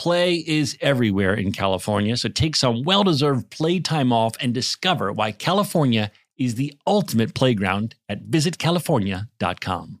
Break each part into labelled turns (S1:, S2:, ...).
S1: Play is everywhere in California, so take some well deserved playtime off and discover why California is the ultimate playground at visitcalifornia.com.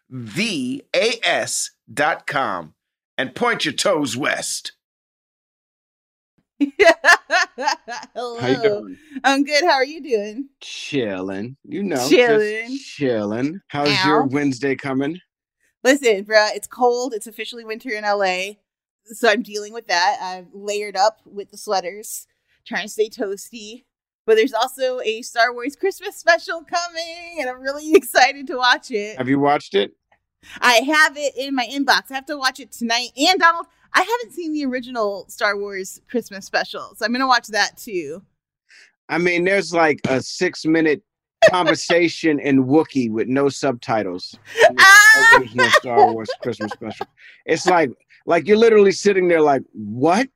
S2: V A S dot com and point your toes west.
S3: Hello.
S4: How you doing?
S3: I'm good. How are you doing?
S4: Chilling. You know. just
S3: Chilling.
S4: Chilling. How's
S3: Ow.
S4: your Wednesday coming?
S3: Listen, bruh, it's cold. It's officially winter in LA. So I'm dealing with that. I'm layered up with the sweaters, trying to stay toasty. But there's also a Star Wars Christmas special coming, and I'm really excited to watch it.
S4: Have you watched it?
S3: I have it in my inbox. I have to watch it tonight. And Donald, I haven't seen the original Star Wars Christmas special, so I'm gonna watch that too.
S4: I mean, there's like a six minute conversation in Wookiee with no subtitles.
S3: Ah!
S4: original Star Wars Christmas special. It's like like you're literally sitting there like, what?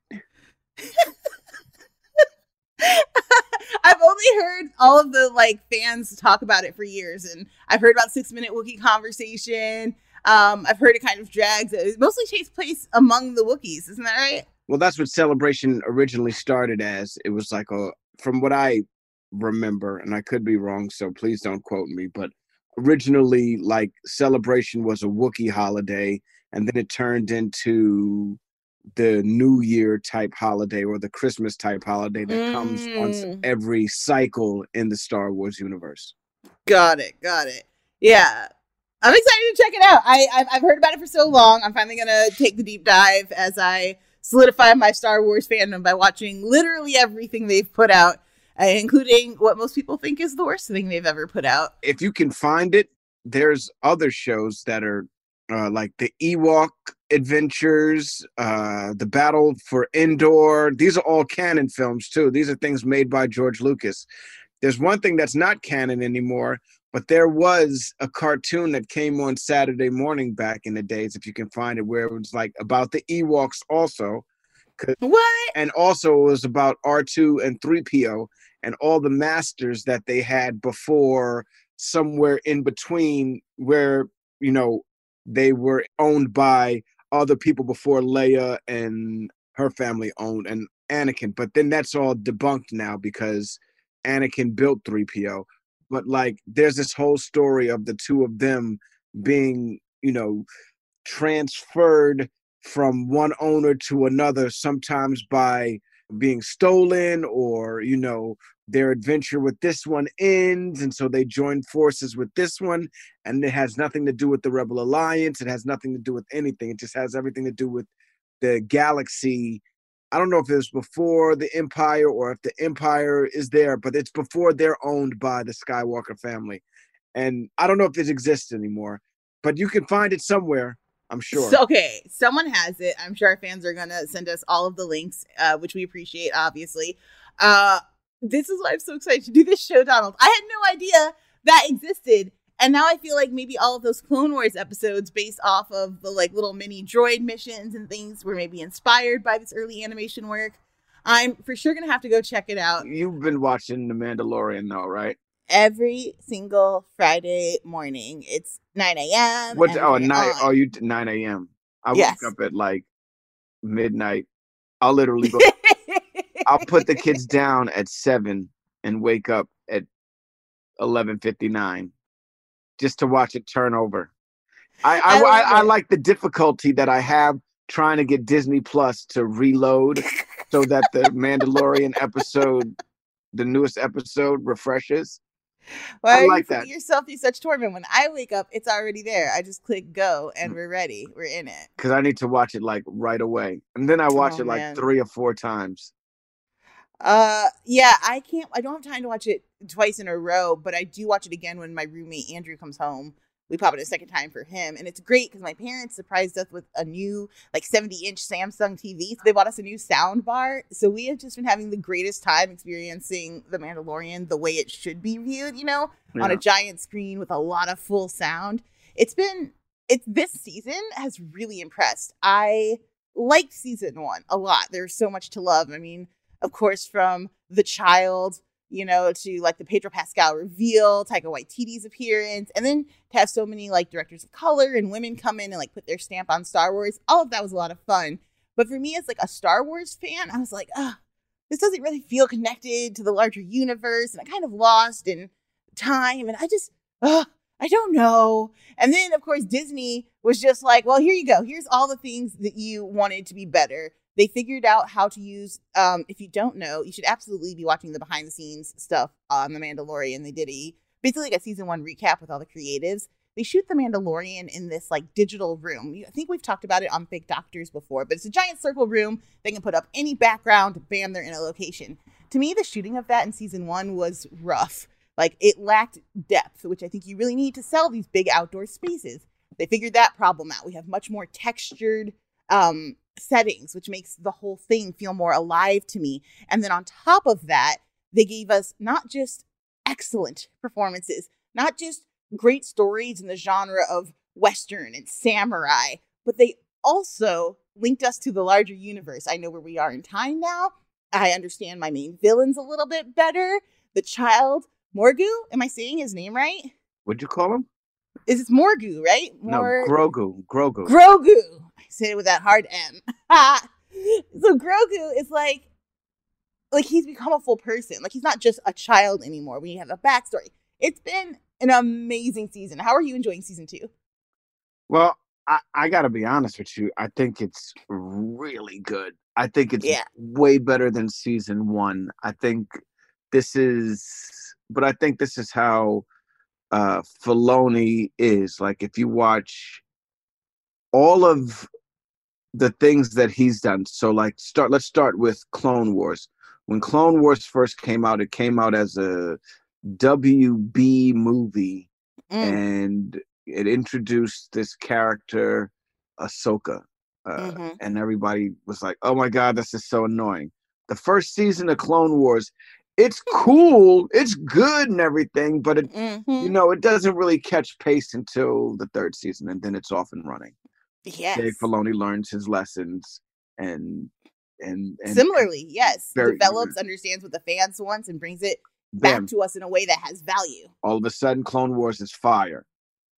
S3: Heard all of the like fans talk about it for years, and I've heard about six minute Wookiee conversation. Um, I've heard it kind of drags. It mostly takes place among the Wookiees, isn't that right?
S4: Well, that's what Celebration originally started as. It was like a, from what I remember, and I could be wrong, so please don't quote me, but originally, like, Celebration was a Wookiee holiday, and then it turned into the New Year type holiday or the Christmas type holiday that comes once
S3: Mm.
S4: every cycle in the Star Wars universe.
S3: Got it. Got it. Yeah. I'm excited to check it out. I, I've, I've heard about it for so long. I'm finally going to take the deep dive as I solidify my Star Wars fandom by watching literally everything they've put out, uh, including what most people think is the worst thing they've ever put out.
S4: if you can find it, there's other shows that are uh, like the Ewok Adventures, uh, the Battle for Endor. These are all canon films too. These are things made by George Lucas. There's one thing that's not canon anymore, but there was a cartoon that came on Saturday morning back in the days, if you can find it, where it was like about the Ewoks also
S3: What?
S4: and also it was about R2 and 3PO and all the masters that they had before somewhere in between where you know they were owned by other people before Leia and her family owned and Anakin but then that's all debunked now because Anakin built 3PO but like there's this whole story of the two of them being you know transferred from one owner to another sometimes by being stolen or you know their adventure with this one ends and so they join forces with this one and it has nothing to do with the rebel alliance it has nothing to do with anything it just has everything to do with the galaxy I don't know if it's before the Empire or if the Empire is there, but it's before they're owned by the Skywalker family. And I don't know if this exists anymore, but you can find it somewhere. I'm sure.
S3: So, okay, someone has it. I'm sure our fans are gonna send us all of the links, uh, which we appreciate, obviously. Uh, this is why I'm so excited to do this show, Donald. I had no idea that existed, and now I feel like maybe all of those Clone Wars episodes, based off of the like little mini droid missions and things, were maybe inspired by this early animation work. I'm for sure gonna have to go check it out
S4: You've been watching The Mandalorian, though, right?
S3: Every single Friday morning. It's 9 a.m.
S4: What? Oh,
S3: on.
S4: Oh, you 9 a.m. I
S3: Yes.
S4: wake up at like midnight. I'll literally go. I'll put the kids down at seven and wake up at eleven fifty nine, just to watch it turn over. I I,
S3: I
S4: I, I like the difficulty that I have trying to get Disney Plus to reload so that the Mandalorian episode, the newest episode, refreshes.
S3: Why
S4: I
S3: are
S4: like
S3: you putting
S4: that.
S3: yourself through such torment? When I wake up, it's already there. I just click go and
S4: Mm.
S3: we're ready. We're in it.
S4: Because I need to watch it like right away, and then I watch
S3: Oh,
S4: it like
S3: man.
S4: three or four times.
S3: Uh yeah, I can't I don't have time to watch it twice in a row, but I do watch it again when my roommate Andrew comes home. We pop it a second time for him, and it's great because my parents surprised us with a new like 70 inch Samsung TV. So they bought us a new sound bar. So we have just been having the greatest time experiencing The Mandalorian the way it should be viewed, you know, on a giant screen with a lot of full sound. It's been it's this season has really impressed. I liked season one a lot. There's so much to love. I mean, of course, from the child, you know, to like the Pedro Pascal reveal, Taika Waititi's appearance, and then to have so many like directors of color and women come in and like put their stamp on Star Wars. All of that was a lot of fun. But for me, as like a Star Wars fan, I was like, ah, this doesn't really feel connected to the larger universe, and I kind of lost in time, and I just, ah, I don't know. And then, of course, Disney was just like, well, here you go. Here's all the things that you wanted to be better. They figured out how to use, um, if you don't know, you should absolutely be watching the behind the scenes stuff on The Mandalorian. They did a basically like a season one recap with all the creatives. They shoot The Mandalorian in this like digital room. I think we've talked about it on Fake Doctors before, but it's a giant circle room. They can put up any background, bam, they're in a location. To me, the shooting of that in season one was rough. Like it lacked depth, which I think you really need to sell these big outdoor spaces. They figured that problem out. We have much more textured um, settings, which makes the whole thing feel more alive to me. And then on top of that, they gave us not just excellent performances, not just great stories in the genre of Western and samurai, but they also linked us to the larger universe. I know where we are in time now. I understand my main villains a little bit better. The child, Morgu, am I saying his name right?
S4: What'd you call him?
S3: Is it Morgu, right?
S4: No,
S3: Mor-
S4: Grogu. Grogu.
S3: Grogu. I said it with that hard M. so Grogu is like, like he's become a full person. Like he's not just a child anymore. We have a backstory. It's been an amazing season. How are you enjoying season two?
S4: Well, I, I got to be honest with you. I think it's really good. I think it's
S3: Yeah.
S4: way better than season one. I think this is, but I think this is how uh Filoni is. Like, if you watch all of the things that he's done, so like, start. Let's start with Clone Wars. When Clone Wars first came out, it came out as a WB movie
S3: Mm.
S4: and it introduced this character, Ahsoka, uh,
S3: Mhm.
S4: and everybody was like, "Oh my god, this is so annoying." The first season of Clone Wars, it's cool, it's good and everything, but it, you
S3: Mhm.
S4: know, it doesn't really catch pace until the third season, and then it's off and running.
S3: Yes.
S4: Dave Filoni learns his lessons, and and and
S3: Similarly, yes.
S4: Very-
S3: Develops, understands what the fans want, and brings it back to us in a way that has value.
S4: all of a sudden, Clone Wars is fire.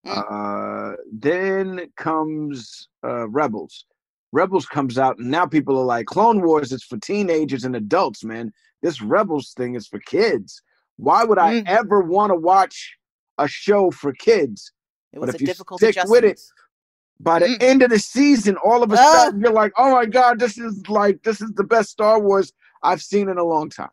S3: Mm.
S4: Uh, then comes uh, Rebels. Rebels comes out, and now people are like, Clone Wars is for teenagers and adults, man. This Rebels thing is for kids. Why would I
S3: Mm.
S4: ever want to watch a show for kids?
S3: It
S4: But
S3: was
S4: if
S3: a
S4: you
S3: difficult
S4: stick with it. By the
S3: Mm.
S4: end of the season, all of a
S3: Ugh.
S4: sudden, you're like, oh my God, this is like, this is the best Star Wars I've seen in a long time.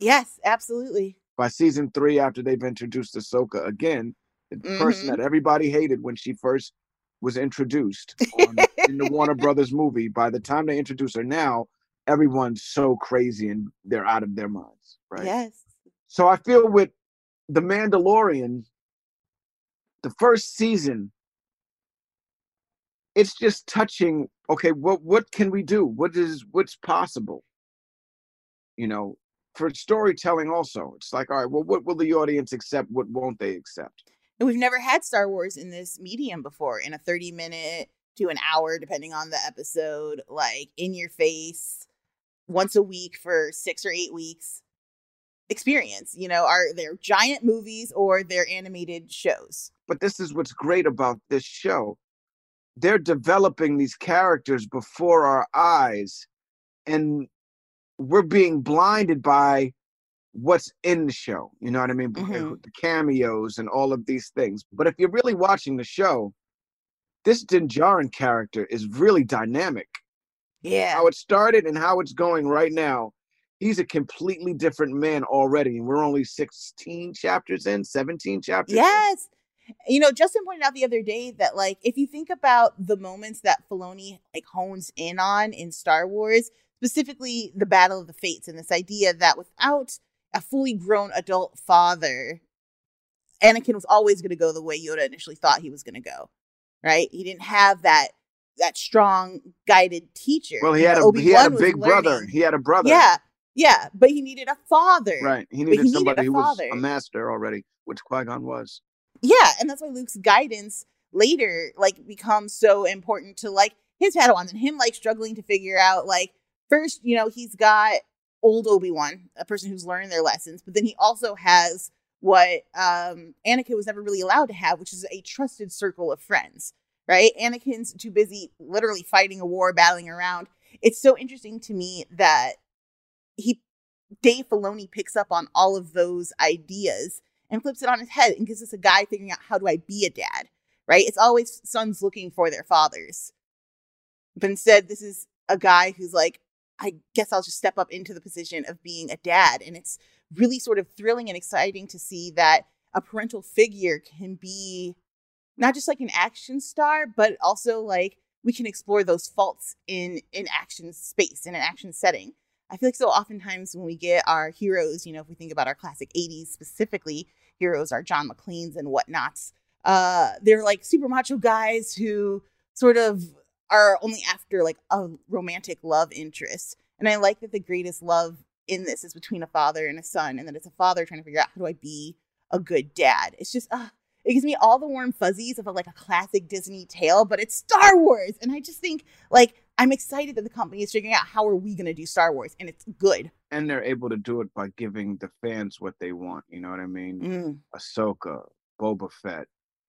S3: Yes, absolutely.
S4: By season three, after they've introduced Ahsoka again, the person
S3: Mhm.
S4: that everybody hated when she first was introduced on, in the Warner Brothers movie, by the time they introduce her now, everyone's so crazy and they're out of their minds, right?
S3: Yes.
S4: So I feel with The Mandalorian, the first season, it's just touching, okay, what what can we do? What is what's possible? You know, for storytelling also. It's like, all right, well, what will the audience accept? What won't they accept?
S3: And we've never had Star Wars in this medium before, in a 30 minute to an hour, depending on the episode, like in your face, once a week for six or eight weeks experience. You know, are they're giant movies or they're animated shows.
S4: But this is what's great about this show. They're developing these characters before our eyes, and we're being blinded by what's in the show. You know what I mean?
S3: Mhm.
S4: The cameos and all of these things. But if you're really watching the show, this Din Djarin character is really dynamic.
S3: Yeah.
S4: How it started and how it's going right now, he's a completely different man already. And we're only 16 chapters in, 17 chapters. in.
S3: You know, Justin pointed out the other day that like if you think about the moments that Filoni like hones in on in Star Wars, specifically the Battle of the Fates and this idea that without a fully grown adult father, Anakin was always going to go the way Yoda initially thought he was going to go. Right? He didn't have that that strong guided teacher.
S4: Well, he had a he had a big brother. He had a brother.
S3: Yeah. Yeah, but he needed a father.
S4: Right. He needed
S3: he
S4: somebody
S3: a
S4: who was a master already, which Qui-Gon was.
S3: Yeah, and that's why Luke's guidance later like becomes so important to like his Padawans and him like struggling to figure out like first, you know, he's got old Obi-Wan, a person who's learned their lessons, but then he also has what um Anakin was never really allowed to have, which is a trusted circle of friends. Right? Anakin's too busy literally fighting a war, battling around. It's so interesting to me that he Dave Filoni picks up on all of those ideas and flips it on his head and gives us a guy figuring out how do I be a dad, right? It's always sons looking for their fathers. But instead, this is a guy who's like, I guess I'll just step up into the position of being a dad. And it's really sort of thrilling and exciting to see that a parental figure can be not just like an action star, but also like we can explore those faults in in action space in an action setting. I feel like so oftentimes when we get our heroes, you know, if we think about our classic 80s specifically, heroes are John McClane's and whatnots. Uh, they're like super macho guys who sort of are only after like a romantic love interest. And I like that the greatest love in this is between a father and a son, and that it's a father trying to figure out how do I be a good dad. It's just, uh, it gives me all the warm fuzzies of a, like a classic Disney tale, but it's Star Wars, and I just think like I'm excited that the company is figuring out how are we going to do Star Wars, and it's good.
S4: And they're able to do it by giving the fans what they want. You know what I mean?
S3: Mm,
S4: Ahsoka, Boba Fett.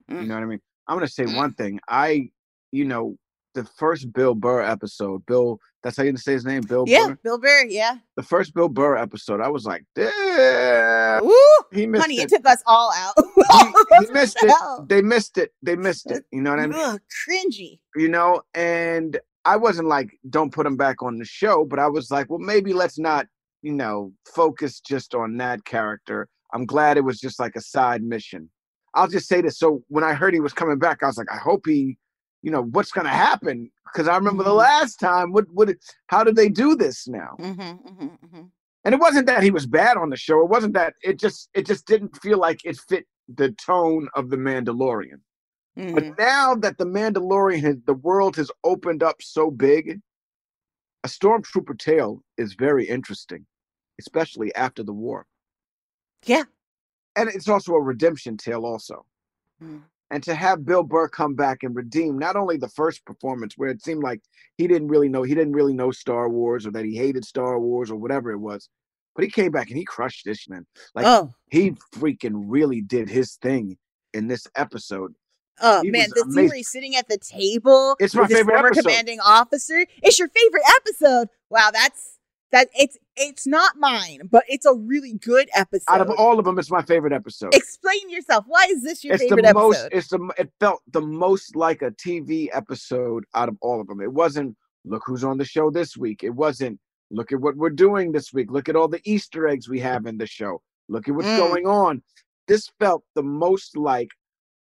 S4: You
S3: Mm.
S4: know what I mean? I'm gonna say
S3: Mm.
S4: one thing. I, you know, the first Bill Burr episode, Bill. That's how you say his name, Bill
S3: yeah,
S4: Burr.
S3: Bill Burr, yeah.
S4: The first Bill Burr episode, I was like, damn,
S3: Woo,
S4: he missed
S3: honey, it
S4: it.
S3: took us all out.
S4: he, he missed it. They missed it. They missed it. You know what I mean?
S3: Ugh, cringy.
S4: you know and i wasn't like don't put him back on the show but i was like well maybe let's not you know focus just on that character. I'm glad it was just like a side mission. I'll just say this so when i heard he was coming back i was like i hope he you know what's going to happen? Because i remember the
S3: Mhm.
S4: last time what what how did they do this now?
S3: Mm-hmm, mm-hmm, mm-hmm.
S4: and it wasn't that he was bad on the show it wasn't that it just it just didn't feel like it fit the tone of the mandalorian
S3: mm-hmm.
S4: but now that the Mandalorian, has, the world has opened up so big, a stormtrooper tale is very interesting, especially after the war.
S3: Yeah.
S4: And it's also a redemption tale, also.
S3: Mm.
S4: And to have Bill Burr come back and redeem not only the first performance, where it seemed like he didn't really know, he didn't really know Star Wars or that he hated Star Wars or whatever it was, but he came back and he crushed this man. Like
S3: oh,
S4: he freaking really did his thing in this episode.
S3: Oh
S4: he
S3: man, the scene where he's sitting at the table
S4: It's my favorite
S3: former
S4: episode.
S3: commanding officer. It's your favorite episode. Wow, that's that. It's it's not mine, but it's a really good episode.
S4: Out of all of them, it's my favorite episode.
S3: Explain yourself. Why is this your
S4: it's
S3: favorite
S4: the most
S3: episode?
S4: it's the it felt the most like a tv episode out of all of them it wasn't look who's on the show this week it wasn't look at what we're doing this week look at all the easter eggs we have in the show look at what's
S3: Mm.
S4: going on this felt the most like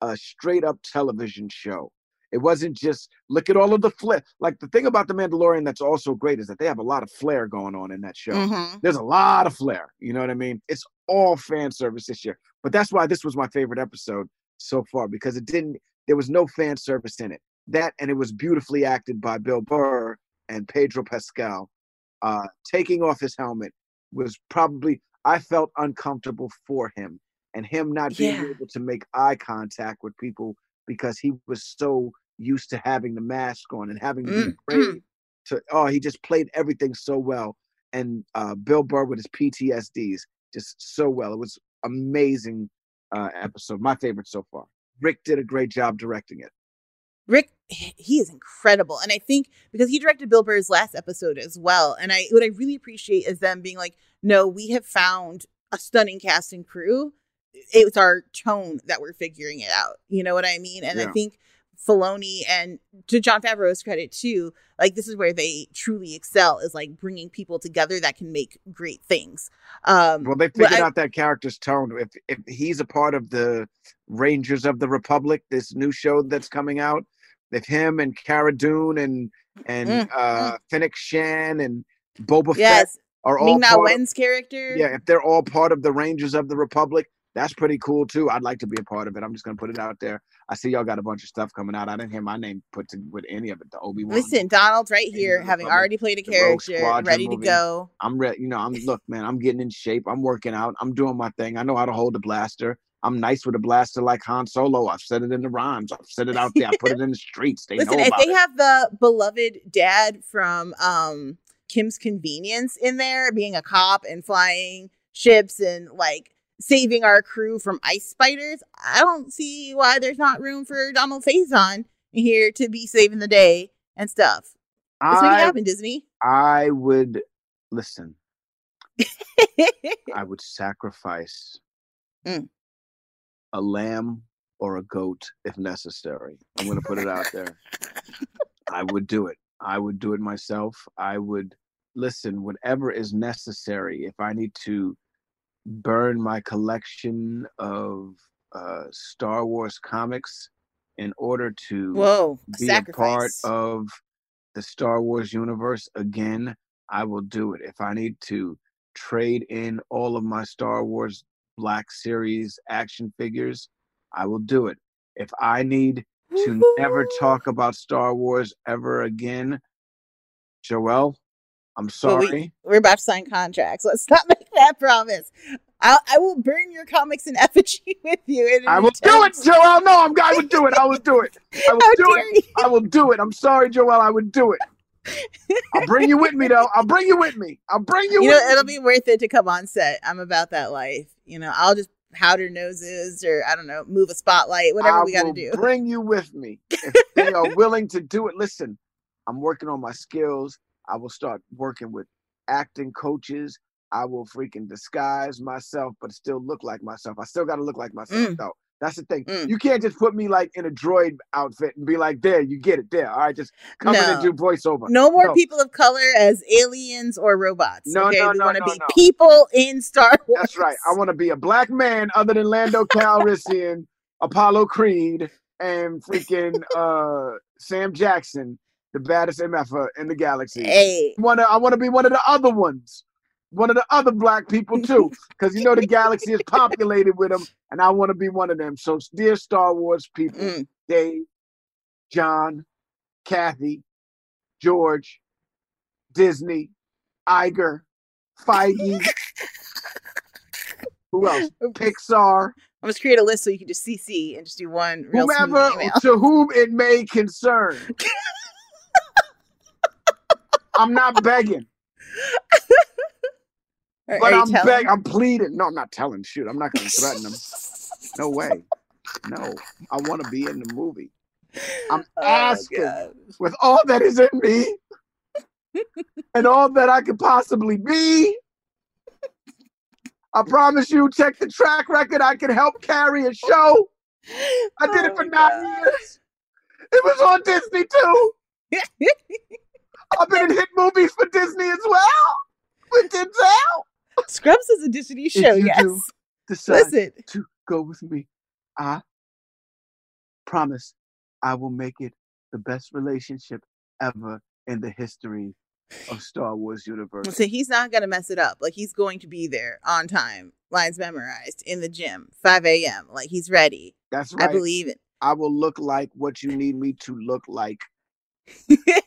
S4: a straight up television show It wasn't just look at all of the flair. Like the thing about the Mandalorian that's also great is that they have a lot of flair going on in that show.
S3: Mhm.
S4: There's a lot of flair. You know what I mean? It's all fan service this year. But that's why this was my favorite episode so far because it didn't. There was no fan service in it. That and it was beautifully acted by Bill Burr and Pedro Pascal. Uh, taking off his helmet was probably I felt uncomfortable for him and him not being
S3: Yeah.
S4: able to make eye contact with people because he was so used to having the mask on and having
S3: Mm,
S4: to oh he just played everything so well and uh bill burr with his ptsds just so well it was amazing uh episode my favorite so far rick did a great job directing it
S3: Rick, he is incredible, and I think because he directed Bill Burr's last episode as well, and I what I really appreciate is them being like, no, we have found a stunning cast and crew. It's our tone that we're figuring it out. You know what I mean? And I think Filoni and to Jon Favreau's credit too, like this is where they truly excel is like bringing people together that can make great things. Um,
S4: well they figured
S3: I-
S4: out that character's tone if if he's a part of the rangers of the republic this new show that's coming out if him and Cara Dune and and
S3: Mm,
S4: uh Fennec Shand and Boba Fett are all
S3: Ming Na
S4: part of-
S3: Wen's character.
S4: yeah, if they're all part of the Rangers of the Republic, that's pretty cool too. I'd like to be a part of it. I'm just gonna put it out there. I see y'all got a bunch of stuff coming out. I didn't hear my name put to with any of it. The Obi Wan.
S3: Listen, Donald's right here,
S4: the
S3: having already played a character, ready to go.
S4: I'm ready. You know, I'm look, man. I'm getting in shape. I'm working out. I'm doing my thing. I know how to hold a blaster. I'm nice with a blaster like Han Solo. I've said it in the rhymes. I've said it out there. I put it in the streets. They
S3: Listen,
S4: know
S3: if
S4: about
S3: they
S4: it.
S3: have the beloved dad from um Kim's Convenience in there, being a cop and flying ships and like saving our crew from ice spiders, I don't see why there's not room for Donald Faison here to be saving the day and stuff. Let's make it
S4: I,
S3: happen, Disney.
S4: I would listen. I would sacrifice
S3: Mm.
S4: a lamb or a goat if necessary. I'm going to put it out there. I would do it. I would do it myself. I would listen, whatever is necessary. If I need to burn my collection of uh, Star Wars comics in order to
S3: Whoa,
S4: be a part of the Star Wars universe again, I will do it. If I need to trade in all of my Star Wars Black Series action figures, I will do it. If I need to never talk about Star Wars ever again, Joel, I'm
S3: Well, we-
S4: sorry.
S3: We're about to sign contracts. Let's not make that promise. I'll, I will burn your comics in effigy with you.
S4: I will do it, Joel. No, I'm I would do it. I will do it. I will
S3: How
S4: do it.
S3: you?
S4: I will do it. I'm sorry, Joel. I would do it. I'll bring you with me, though. I'll bring you with me. I'll bring you.
S3: You know, it'll
S4: me.
S3: be worth it to come on set. I'm about that life. You know, I'll just powder noses or I don't know, move a spotlight, whatever
S4: I
S3: we got to do.
S4: Bring you with me if they are willing to do it. Listen, I'm working on my skills. I will start working with acting coaches. I will freaking disguise myself, but still look like myself. I still got to look like myself,
S3: Mm.
S4: though. That's the thing.
S3: Mm.
S4: You can't just put me like in a droid outfit and be like, "There, you get it. There, all right, just come in and
S3: No.
S4: do voiceover."
S3: No more
S4: No.
S3: people of color as aliens or robots.
S4: No,
S3: okay,
S4: no,
S3: we
S4: no,
S3: want to
S4: no,
S3: be
S4: no.
S3: people in Star Wars.
S4: That's right. I want to be a black man other than Lando Calrissian, Apollo Creed, and freaking uh, Sam Jackson, the baddest MFer in the galaxy.
S3: Hey,
S4: Wanna, I want to be one of the other ones, one of the other black people too, because you know the galaxy is populated with them, and I want to be one of them. So, dear Star Wars people,
S3: mm,
S4: Dave, John, Kathy, George, Disney, Iger, Feige. Who else? Pixar.
S3: I'm just create a list so you can just CC and just do one
S4: whomever to whom it may concern. I'm not begging, but I'm begging. I'm pleading. No, I'm not telling. Shoot, I'm not going to threaten them. No way. No, I want to be in the movie I'm
S3: Oh,
S4: asking.
S3: God.
S4: with all that is in me and all that I could possibly be. I promise you, check the track record. I can help carry a show. I did it
S3: Oh
S4: for
S3: my
S4: nine years. It was on Disney too. I've been in hit movies for Disney as well. With Denzel.
S3: Scrubs is a Disney show,
S4: you
S3: yes.
S4: do Decide
S3: Listen,
S4: to go with me. I promise I will make it the best relationship ever in the history of Star Wars universe.
S3: So he's not gonna mess it up. Like he's going to be there on time, lines memorized in the gym, 5 a.m. Like he's ready.
S4: That's right.
S3: I believe it.
S4: I will look like what you need me to look like.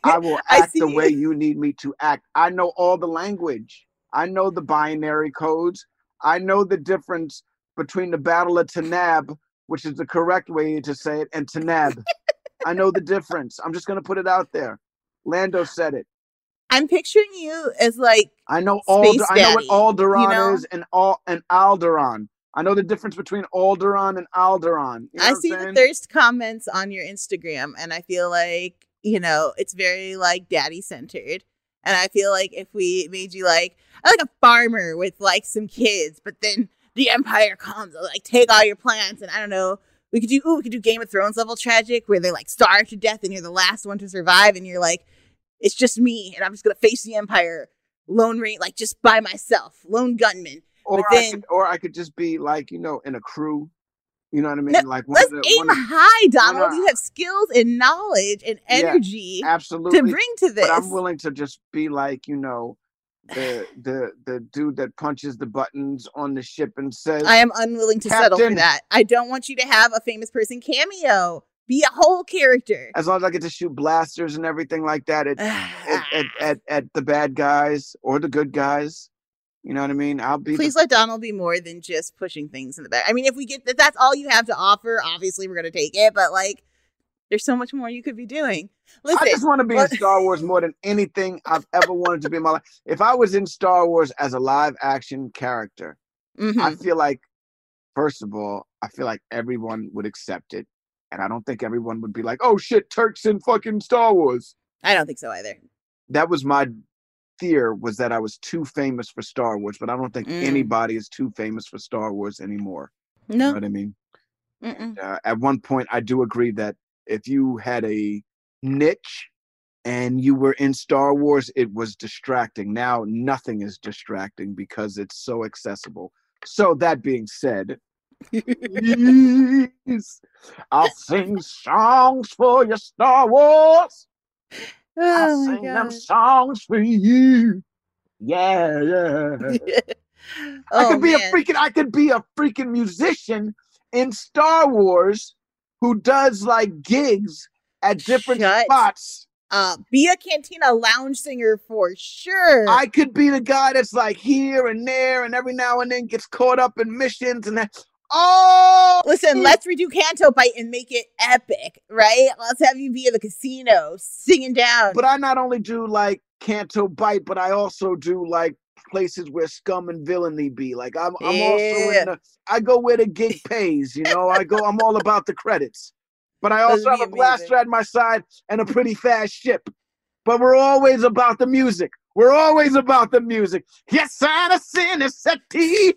S4: I will
S3: I
S4: act the way you need me to act. I know all the language. I know the binary codes. I know the difference between the Battle of Tanaab, which is the correct way to say it, and Tanab. I know the difference. I'm just gonna put it out there. Lando said it.
S3: I'm picturing you as like
S4: I know all.
S3: Space
S4: I know what Alderaan
S3: you know?
S4: is and all and Alderaan. I know the difference between Alderaan and Alderaan. You know
S3: I see the thirst comments on your Instagram, and I feel like you know it's very like daddy centered. And I feel like if we made you like like a farmer with like some kids, but then the Empire comes, and, like take all your plants, and I don't know. We could do ooh, we could do Game of Thrones level tragic where they like starve to death, and you're the last one to survive, and you're like, it's just me, and I'm just gonna face the Empire, lone rain, like just by myself, lone gunman.
S4: or
S3: but
S4: I
S3: then-
S4: could, or I could just be like you know in a crew. You know what I mean?
S3: No,
S4: like one
S3: Let's
S4: of the,
S3: aim
S4: one of-
S3: high, Donald. You have skills and knowledge and
S4: Yeah,
S3: energy
S4: absolutely.
S3: to bring to this.
S4: But I'm willing to just be like you know the the the dude that punches the buttons on the ship and says
S3: I am unwilling to settle for that. I don't want you to have a famous person cameo. Be a whole character.
S4: as long as I get to shoot blasters and everything like that at at, at, at, at the bad guys or the good guys. You know what I mean? I'll be the
S3: Please let Donald be more than just pushing things in the back. I mean, if we get that, that's all you have to offer. Obviously, we're gonna take it. But like, there's so much more you could be doing. Listen,
S4: I just want to be
S3: what-
S4: in Star Wars more than anything I've ever wanted to be in my life. If I was in Star Wars as a live action character,
S3: Mhm.
S4: I feel like, first of all, I feel like everyone would accept it. And I don't think everyone would be like, oh shit, Turks in fucking Star Wars.
S3: I don't think so either.
S4: That was my fear was that I was too famous for Star Wars, but I don't think
S3: Mm.
S4: anybody is too famous for Star Wars anymore. You know
S3: No.
S4: what I mean? Uh, at one point i do agree that if you had a niche and you were in star wars it was distracting now nothing is distracting because it's so accessible so that being said i'll sing songs for your star wars i'll
S3: Oh
S4: sing
S3: my
S4: them songs for you yeah yeah I
S3: oh
S4: could be
S3: man.
S4: a freaking I could be a freaking musician in Star Wars who does like gigs at different
S3: Shut
S4: spots.
S3: uh, be a cantina lounge singer for sure.
S4: I could be the guy that's like here and there and every now and then gets caught up in missions and that oh
S3: Listen, let's redo Canto Bight and make it epic, right? Let's have you be in the casino singing down.
S4: but I not only do like Canto Bight, but I also do like places where scum and villainy be. Like I'm I'm also in the I go where the gig pays, you know. I go I'm all about the credits. But I also have a blaster at my side and a pretty fast ship. But we're always about the music. We're always about the music. Yes, I'm a Cincinnati.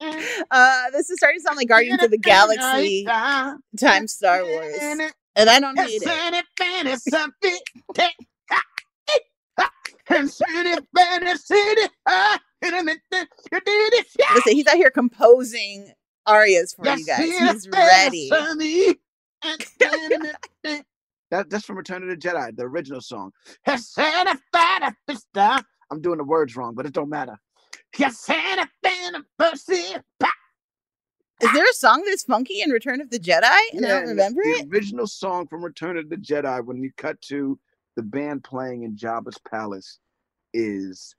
S3: Uh, this is starting to sound like Guardians of the Galaxy times Star Wars, and I don't need it. Listen, he's out here composing arias for you guys. He's ready.
S4: that, that's from Return of the Jedi, the original song. I'm doing the words wrong, but it don't matter.
S3: Is there a song that's funky in Return of the Jedi? And I don't remember
S4: the
S3: it.
S4: The original song from Return of the Jedi, when you cut to the band playing in Jabba's palace, is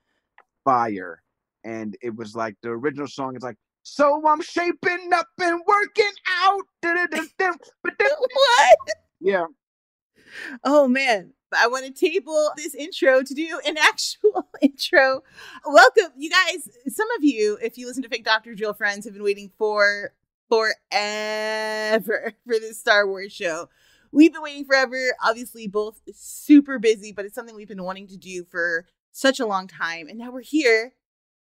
S4: fire. And it was like the original song is like, so I'm shaping up and working out.
S3: What?
S4: Yeah,
S3: Oh man. I want to table this intro to do an actual intro. Welcome, you guys. Some of you, if you listen to Fake Dr. Jill Friends, have been waiting for forever for this Star Wars show. We've been waiting forever, obviously, both super busy, but it's something we've been wanting to do for such a long time. And now we're here.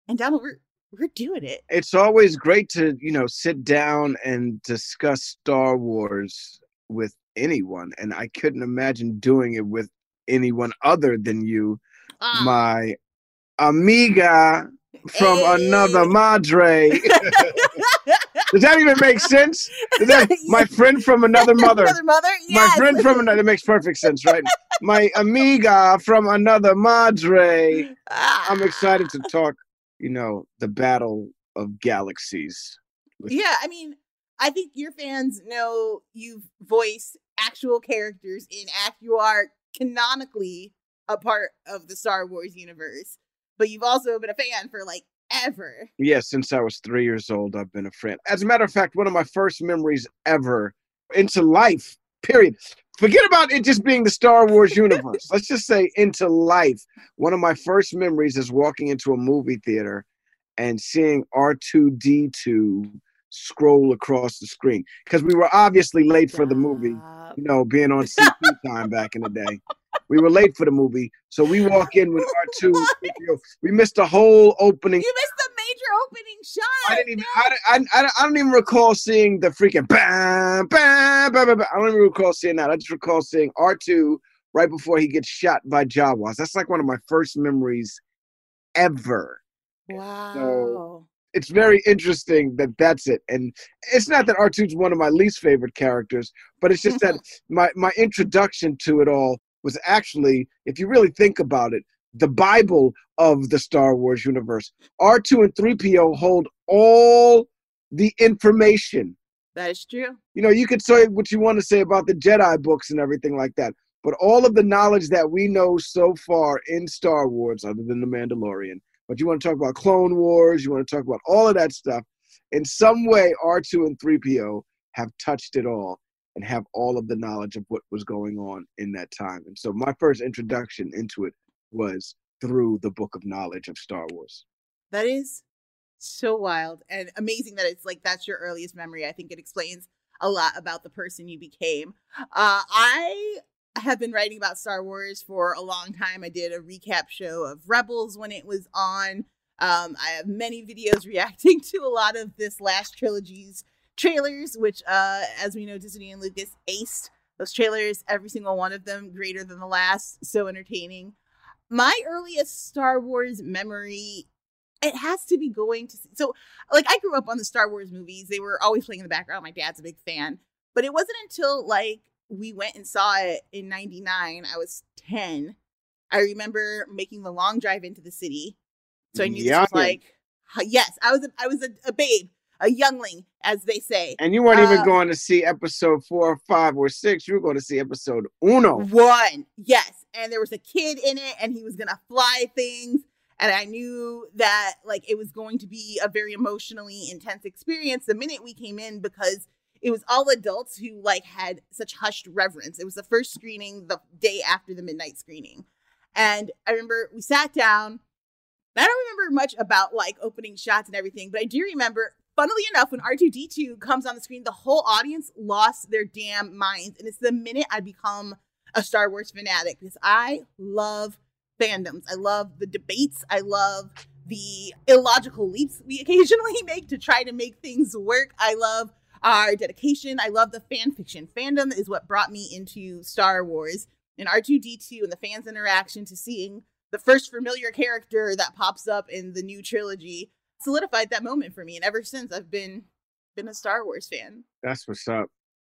S3: And Donald, we're we're doing it.
S4: it's always great to you know sit down and discuss Star Wars with anyone, and I couldn't imagine doing it with anyone other than you,
S3: Ah,
S4: my amiga from
S3: Hey.
S4: another madre. Does that even make sense? That, my friend from another mother.
S3: Another mother? Yes.
S4: My friend from another. That makes perfect sense, right? My amiga from another madre.
S3: Ah.
S4: I'm excited to talk. You know, the battle of galaxies.
S3: Yeah, I mean, I think your fans know you've voiced actual characters in act. You are canonically a part of the Star Wars universe, but you've also been a fan for like ever.
S4: Yes, since I was three years old, I've been a friend. As a matter of fact, one of my first memories ever into life, period. Forget about it just being the Star Wars universe. Let's just say into life. One of my first memories is walking into a movie theater and seeing R2D2 scroll across the screen because we were obviously late for the movie, you know, being on CP time back in the day. We were late for the movie, so we walk in with R2. We missed a whole opening
S3: You missed the major opening shot.
S4: I didn't even. I, I, I, I don't even recall seeing the freaking bam, bam, bam, bam, bam. I don't even recall seeing that. I just recall seeing R two right before he gets shot by Jawas. That's like one of my first memories ever.
S3: Wow.
S4: It's very interesting that that's it, and it's not that R 2s one of my least favorite characters, but it's just that mm-hmm. my my introduction to it all was actually, if you really think about it, the Bible of the Star Wars universe. R2 and 3PO hold all the information.
S3: that is true.
S4: You know, you could say what you want to say about the Jedi books and everything like that, but all of the knowledge that we know so far in Star Wars, other than The Mandalorian, but you want to talk about Clone Wars, you want to talk about all of that stuff, in some way, R2 and 3PO have touched it all and have all of the knowledge of what was going on in that time. And so my first introduction into it was through the book of knowledge of Star Wars.
S3: That is so wild and amazing that it's like that's your earliest memory. I think it explains a lot about the person you became. Uh, I have been writing about Star Wars for a long time. I did a recap show of Rebels when it was on. Um, I have many videos reacting to a lot of this last trilogy's trailers, which, uh, as we know, Disney and Lucas aced those trailers, every single one of them greater than the last. So entertaining. My earliest Star Wars memory it has to be going to so like I grew up on the Star Wars movies. They were always playing in the background. My dad's a big fan. But it wasn't until like we went and saw it in 99. I was 10. I remember making the long drive into the city. So I knew this was like yes, I was a, I was a, a babe, a youngling as they say.
S4: And you weren't even
S3: Uh,
S4: going to see episode four or five or six. You were going to see episode uno.
S3: One. Yes. And there was a kid in it and he was going to fly things. And I knew that like it was going to be a very emotionally intense experience the minute we came in because it was all adults who like had such hushed reverence. It was the first screening the day after the midnight screening. And I remember we sat down. I don't remember much about like opening shots and everything, but I do remember, funnily enough, when R2D2 comes on the screen, the whole audience lost their damn minds. And it's the minute I become a Star Wars fanatic because I love fandoms. I love the debates. I love the illogical leaps we occasionally make to try to make things work. I love our dedication. I love the fan fiction. Fandom is what brought me into Star Wars and R2D2 and the fans' interaction to seeing the first familiar character that pops up in the new trilogy solidified that moment for me. And ever since I've been been a Star Wars fan.
S4: That's what's up.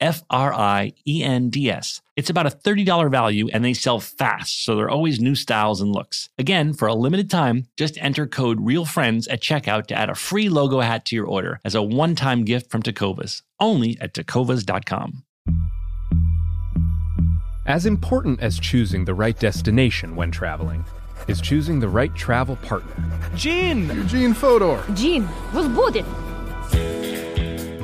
S1: F R I E N D S. It's about a $30 value and they sell fast, so there are always new styles and looks. Again, for a limited time, just enter code REALFRIENDS at checkout to add a free logo hat to your order as a one time gift from Tecovas, only at tecovas.com.
S5: As important as choosing the right destination when traveling is choosing the right travel partner.
S6: Gene! Eugene Fodor!
S7: Gene, was booted!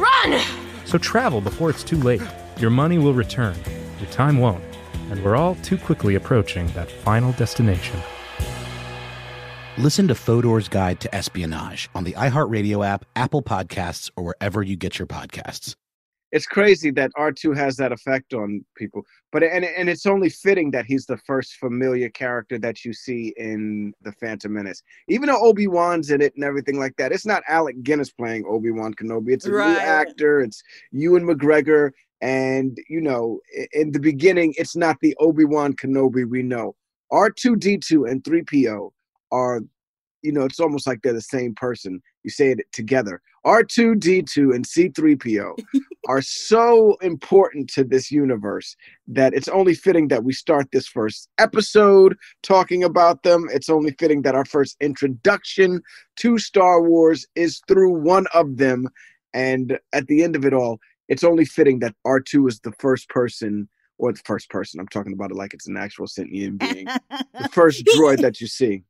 S7: run!
S5: So travel before it's too late. Your money will return, your time won't, and we're all too quickly approaching that final destination.
S8: Listen to Fodor's Guide to Espionage on the iHeartRadio app, Apple Podcasts, or wherever you get your podcasts.
S4: It's crazy that R2 has that effect on people. But and and it's only fitting that he's the first familiar character that you see in The Phantom Menace. Even though Obi-Wan's in it and everything like that, it's not Alec Guinness playing Obi-Wan Kenobi. It's a
S3: Right.
S4: new actor. It's Ewan McGregor. And you know, in the beginning, it's not the Obi-Wan Kenobi we know. R2D2 and 3PO are, you know, it's almost like they're the same person. You say it together. R2D2 and C3PO are so important to this universe that it's only fitting that we start this first episode talking about them. It's only fitting that our first introduction to Star Wars is through one of them. And at the end of it all, it's only fitting that R2 is the first person, or the first person, I'm talking about it like it's an actual sentient being, the first droid that you see.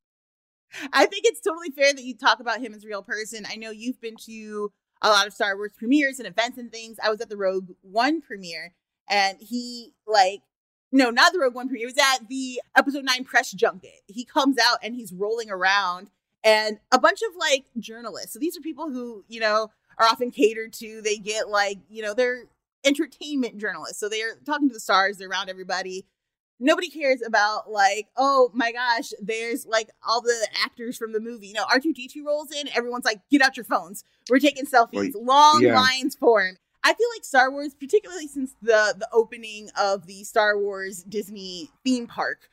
S3: I think it's totally fair that you talk about him as a real person. I know you've been to a lot of Star Wars premieres and events and things. I was at the Rogue One premiere and he like no, not the Rogue One premiere. It was at the episode 9 press junket. He comes out and he's rolling around and a bunch of like journalists. So these are people who, you know, are often catered to. They get like, you know, they're entertainment journalists. So they're talking to the stars, they're around everybody nobody cares about like, oh my gosh, there's like all the actors from the movie. You know, R2D2 rolls in, everyone's like, get out your phones. We're taking selfies. Long
S4: yeah.
S3: lines for him. I feel like Star Wars, particularly since the the opening of the Star Wars Disney theme park,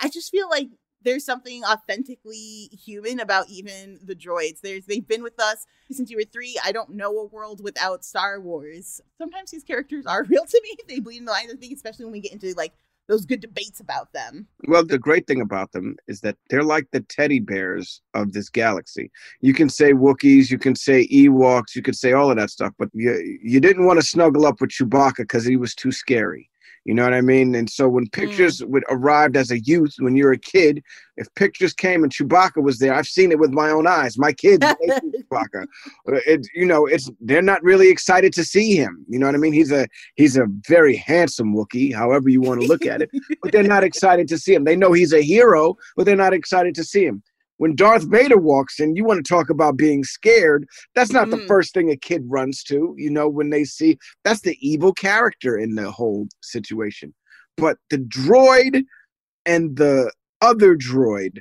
S3: I just feel like there's something authentically human about even the droids. There's they've been with us since you were three. I don't know a world without Star Wars. Sometimes these characters are real to me. They bleed in the lines. I think especially when we get into like those good debates about them.
S4: Well, the great thing about them is that they're like the teddy bears of this galaxy. You can say Wookiees, you can say Ewoks, you could say all of that stuff, but you you didn't want to snuggle up with Chewbacca because he was too scary. You know what I mean? And so when pictures
S3: Mm.
S4: would arrived as a youth, when you're a kid, if pictures came and Chewbacca was there, I've seen it with my own eyes. My kids, Chewbacca. Uh, It, you know, it's they're not really excited to see him. You know what I mean? He's a he's a very handsome Wookiee, however you want to look at it, but they're not excited to see him. They know he's a hero, but they're not excited to see him. When Darth Vader walks in, you want to talk about being scared. That's not the
S3: Mm.
S4: first thing a kid runs to, you know, when they see that's the evil character in the whole situation. But the droid and the other droid,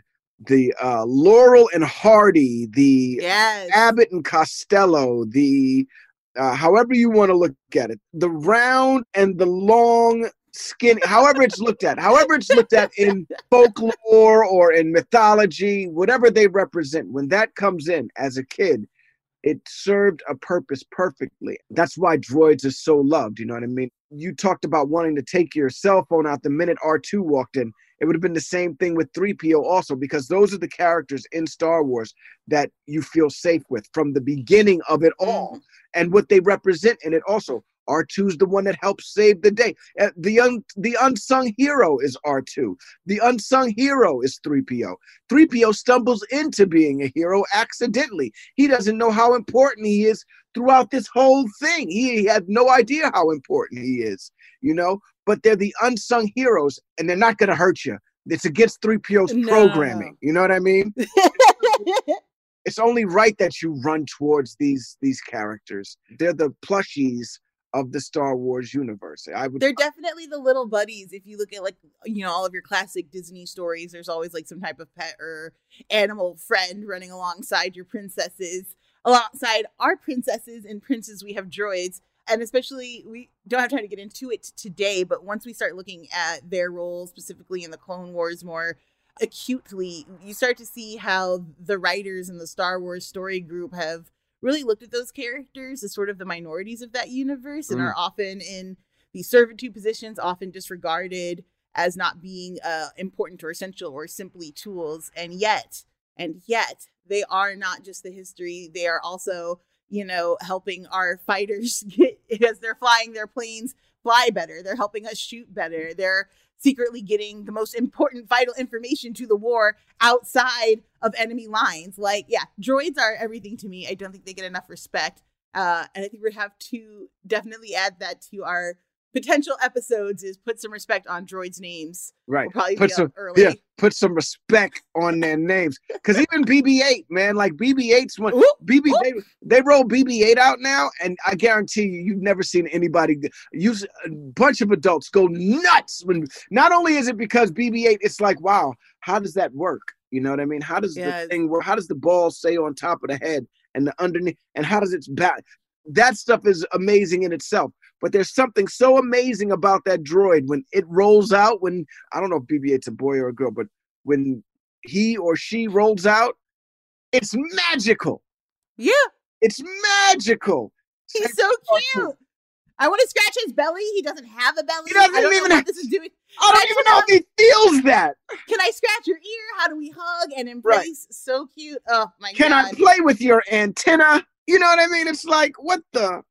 S4: the uh, Laurel and Hardy, the
S3: Yes.
S4: Abbott and Costello, the uh, however you want to look at it, the round and the long skin, however it's looked at, however it's looked at in folklore or in mythology, whatever they represent, when that comes in as a kid, it served a purpose perfectly. That's why droids are so loved. You know what I mean? You talked about wanting to take your cell phone out the minute R2 walked in. It would have been the same thing with 3PO also, because those are the characters in Star Wars that you feel safe with from the beginning of it all mm. and what they represent in it also. R2's the one that helps save the day. The un- the unsung hero is R2. The unsung hero is 3PO. 3PO stumbles into being a hero accidentally. He doesn't know how important he is throughout this whole thing. He had no idea how important he is, you know? But they're the unsung heroes and they're not going to hurt you. It's against 3PO's
S3: No.
S4: programming. You know what I mean? it's only right that you run towards these these characters. They're the plushies of the Star Wars universe. I would
S3: They're definitely the little buddies. If you look at like you know all of your classic Disney stories, there's always like some type of pet or animal friend running alongside your princesses. Alongside our princesses and princes, we have droids, and especially we don't have time to get into it today. But once we start looking at their roles specifically in the Clone Wars more acutely, you start to see how the writers in the Star Wars story group have really looked at those characters as sort of the minorities of that universe and
S4: Mm.
S3: are often in these servitude positions, often disregarded as not being uh, important or essential or simply tools. And yet, and yet, they are not just the history, they are also, you know, helping our fighters get, as they're flying their planes, fly better. They're helping us shoot better. They're secretly getting the most important vital information to the war outside of enemy lines. Like, yeah, droids are everything to me. I don't think they get enough respect. Uh, and I think we have to definitely add that to our potential episodes is put some respect on droids' names.
S4: right
S3: We'll probably
S4: put some
S3: up early.
S4: yeah put some respect on their names because even BB-8 man like BB-8's one
S3: Oop,
S4: BB
S3: oop.
S4: they, they roll BB-8 out now and I guarantee you you've never seen anybody use a bunch of adults go nuts when not only is it because BB-8 it's like wow how does that work you know what I mean how does
S3: Yes.
S4: the thing work how does the ball stay on top of the head and the underneath and how does its back that stuff is amazing in itself but there's something so amazing about that droid when it rolls out when i don't know if bb8's a boy or a girl but when he or she rolls out it's magical
S3: Yeah,
S4: it's magical
S3: he's so cute. I want to scratch his belly. He doesn't have a belly.
S4: He doesn't
S3: I don't
S4: even
S3: know
S4: have-
S3: what this is doing.
S4: i don't
S3: I
S4: even know if he feels that
S3: Can I scratch your ear? How do we hug and embrace? So cute. Oh my
S4: can
S3: god.
S4: Can I play with your antenna you know what i mean it's like what the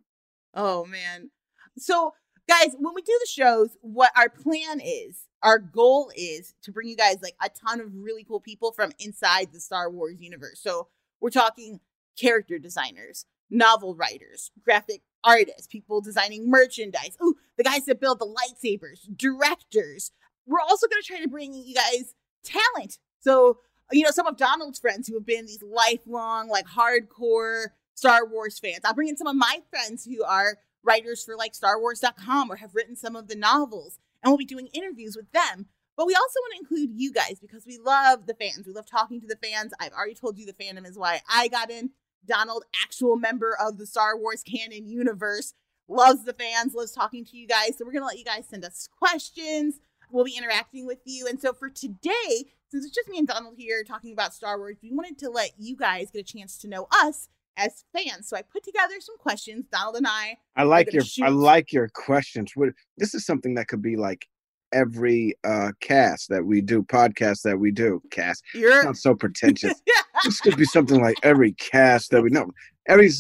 S3: Oh man. So, guys, when we do the shows, what our plan is, our goal is to bring you guys like a ton of really cool people from inside the Star Wars universe. So, we're talking character designers, novel writers, graphic artists, people designing merchandise. Ooh, the guys that build the lightsabers, directors. We're also going to try to bring you guys talent. So, you know, some of Donald's friends who have been these lifelong, like hardcore Star Wars fans. I'll bring in some of my friends who are writers for like StarWars.com or have written some of the novels, and we'll be doing interviews with them. But we also want to include you guys because we love the fans. We love talking to the fans. I've already told you the fandom is why I got in. Donald, actual member of the Star Wars canon universe, loves the fans, loves talking to you guys. So we're going to let you guys send us questions. We'll be interacting with you. And so for today, since it's just me and Donald here talking about Star Wars, we wanted to let you guys get a chance to know us as fans. So I put together some questions. Donald and I
S4: I like your I like your questions. What this is something that could be like every uh cast that we do, podcast that we do. Cast.
S3: You're
S4: Sounds so pretentious. Yeah. This could be something like every cast that we know. Every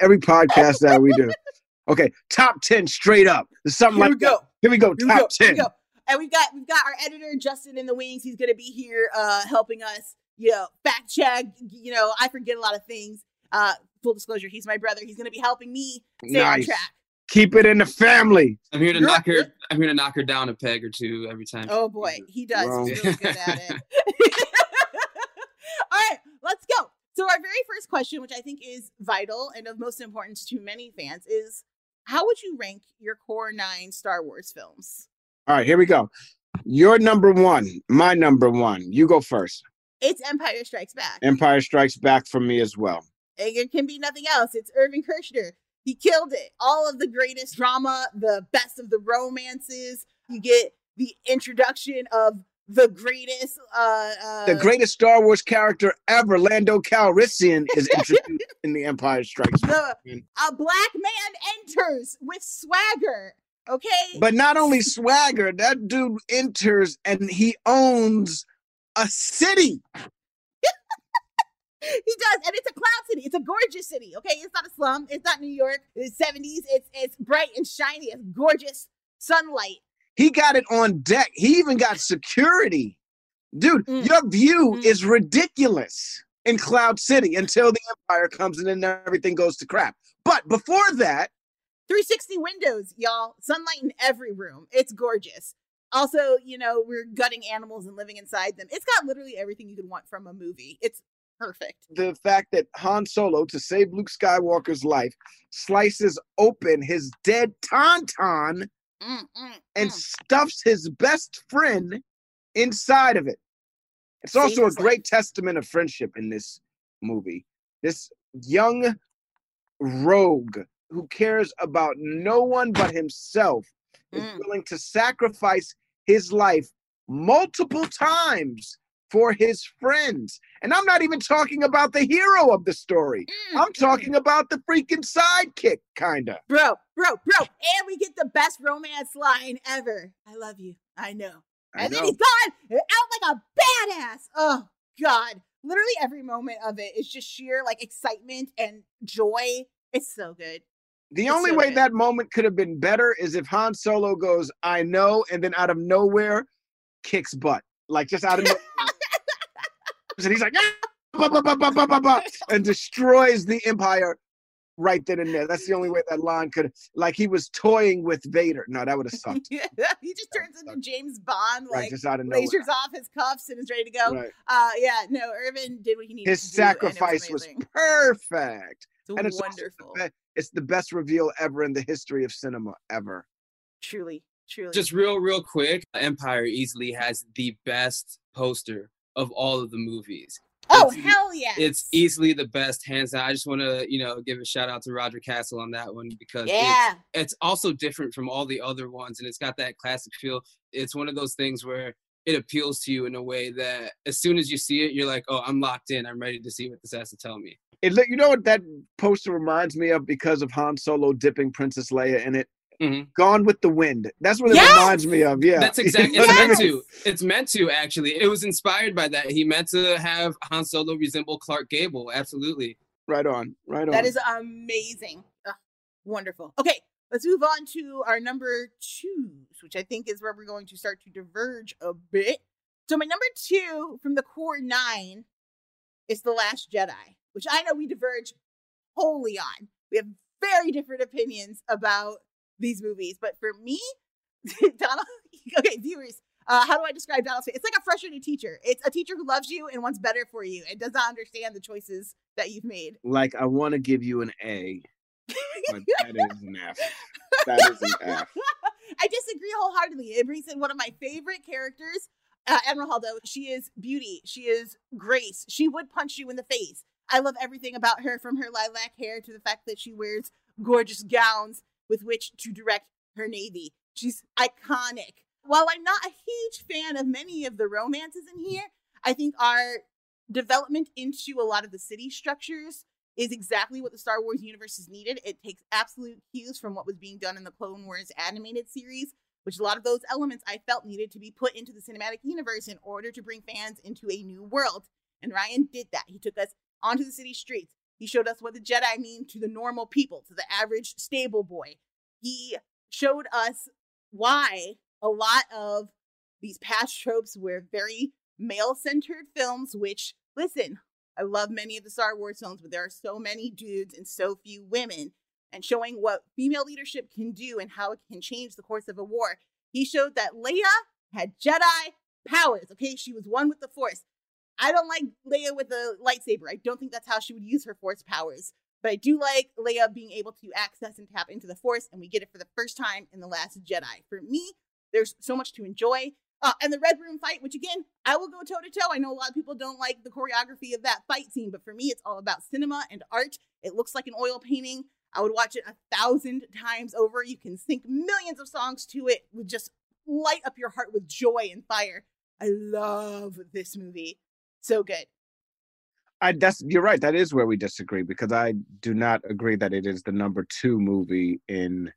S4: every podcast that we do. Okay, top ten straight up. Something
S3: Here
S4: like
S3: we go.
S4: that. Here we go.
S3: Here we
S4: top
S3: go. Here
S4: ten.
S3: we go. And we've got we've got our editor Justin in the wings. He's gonna be here uh helping us, you know, fact check. You know, I forget a lot of things. Uh full disclosure, he's my brother. He's gonna be helping me stay on track.
S4: Keep it in the family.
S9: I'm here to
S3: You're-
S9: knock
S3: you're-
S9: her. I'm here to knock her down a peg or two every time.
S3: Oh boy, he does.
S4: Well.
S3: He's really good at it. All right, let's go. So our very first question, which I think is vital and of most importance to many fans, is how would you rank your core nine Star Wars films?
S4: All right, here we go. Your number one, my number one. You go first.
S3: It's Empire Strikes Back.
S4: Empire Strikes Back for me as well.
S3: And It can be nothing else. It's Irvin Kershner. He killed it. All of the greatest drama, the best of the romances. You get the introduction of the greatest. Uh, uh,
S4: The greatest Star Wars character ever, Lando Calrissian, is introduced in The Empire Strikes Back.
S3: A black man enters with swagger. Okay.
S4: But not only swagger, that dude enters and he owns a city.
S3: He does, and it's a cloud city. It's a gorgeous city. Okay, it's not a slum. It's not New York. It's seventies. It's it's bright and shiny. It's gorgeous sunlight.
S4: He got it on deck. He even got security. Dude,
S3: Mm.
S4: your view is ridiculous in Cloud City until the Empire comes and then everything goes to crap. But before that,
S3: 360 windows, y'all. Sunlight in every room. It's gorgeous. Also, you know, we're gutting animals and living inside them. It's got literally everything you could want from a movie. It's perfect.
S4: the fact that Han Solo, to save Luke Skywalker's life, slices open his dead Tauntaun
S3: Mm, mm,
S4: and
S3: mm.
S4: stuffs his best friend inside of it. It's also a great testament of friendship in this movie. This young rogue who cares about no one but himself is
S3: Mm.
S4: willing to sacrifice his life multiple times for his friends. And I'm not even talking about the hero of the story.
S3: Mm,
S4: I'm talking about the freaking sidekick, kinda.
S3: Bro, bro, bro. And we get the best romance line ever. I love you. I know.
S4: I
S3: and then he's gone out like a badass. Oh God. Literally every moment of it is just sheer like excitement and joy. It's so good.
S4: The
S3: It's
S4: only
S3: so
S4: way
S3: good.
S4: that moment could have been better is if Han Solo goes, I know, and then out of nowhere kicks butt. Like just out of nowhere. And he's like, "Ah!" bah, bah, bah, bah, bah, bah, bah," and destroys the Empire right then and there. That's the only way that line could like he was toying with Vader. No, that would have sucked.
S3: he just turns into James Bond,
S4: right,
S3: like
S4: just out of nowhere.
S3: lasers off his cuffs and is ready to go.
S4: Right.
S3: Uh yeah, no, Irvin did what he needed
S4: His
S3: to do, and it
S4: sacrifice was perfect.
S3: It's
S4: And it's
S3: wonderful.
S4: the, be- it's the best reveal ever in the history of cinema ever.
S3: Truly, truly.
S9: Just real, real quick. Empire easily has the best poster of all of the movies.
S3: oh
S9: it's-
S3: hell yeah.
S9: It's easily the best, hands down. I just want to, you know, give a shout out to Roger Kastel on that one because it's-
S3: yeah.
S9: it's also different from all the other ones and it's got that classic feel it's one of those things where it appeals to you in a way that as soon as you see it you're like oh i'm locked in i'm ready to see what this has to tell me
S4: It, li- you know what that poster reminds me of because of Han Solo dipping Princess Leia in it.
S9: Mhm.
S4: Gone with the Wind. That's what it
S3: Yes!
S4: reminds me of. Yeah,
S9: that's exactly it's
S4: what I
S9: meant to it's meant to actually it was inspired by that he meant to have han solo resemble clark gable absolutely
S4: Right on. Right on.
S3: That is amazing. Ugh, wonderful. Okay, let's move on to our number twos, which I think is where we're going to start to diverge a bit. So my number two from the core nine is The Last Jedi, which I know we diverge wholly on. We have very different opinions about these movies, but for me, Donald, okay, viewers, uh, how do I describe Donald's face? It's like a frustrated teacher. It's a teacher who loves you and wants better for you and does not understand the choices that you've made.
S4: like I want to give you an A, but that is an F. That is an F.
S3: I disagree wholeheartedly. It brings in one of my favorite characters, uh, Admiral Holdo. She is beauty. She is grace. She would punch you in the face. I love everything about her, from her lilac hair to the fact that she wears gorgeous gowns with which to direct her navy. She's iconic. While I'm not a huge fan of many of the romances in here, I think our development into a lot of the city structures is exactly what the Star Wars universe is needed. It takes absolute cues from what was being done in the Clone Wars animated series, which a lot of those elements I felt needed to be put into the cinematic universe in order to bring fans into a new world. And Ryan did that. He took us onto the city streets. He showed us what the Jedi mean to the normal people, to the average stable boy. He showed us why a lot of these past tropes were very male centered films, which, listen, I love many of the Star Wars films, but there are so many dudes and so few women. And showing what female leadership can do and how it can change the course of a war. He showed that Leia had Jedi powers. Okay, she was one with the Force. I don't like Leia with a lightsaber. I don't think that's how she would use her Force powers. But I do like Leia being able to access and tap into the Force, and we get it for the first time in The Last Jedi. For me, there's so much to enjoy. Uh, and the Red Room fight, which again, I will go toe to toe. I know a lot of people don't like the choreography of that fight scene, but for me, it's all about cinema and art. It looks like an oil painting. I would watch it a thousand times over. You can sync millions of songs to it would just light up your heart with joy and fire. I love this movie. So good.
S4: I that's you're right. That is where we disagree because I do not agree that it is the number two movie in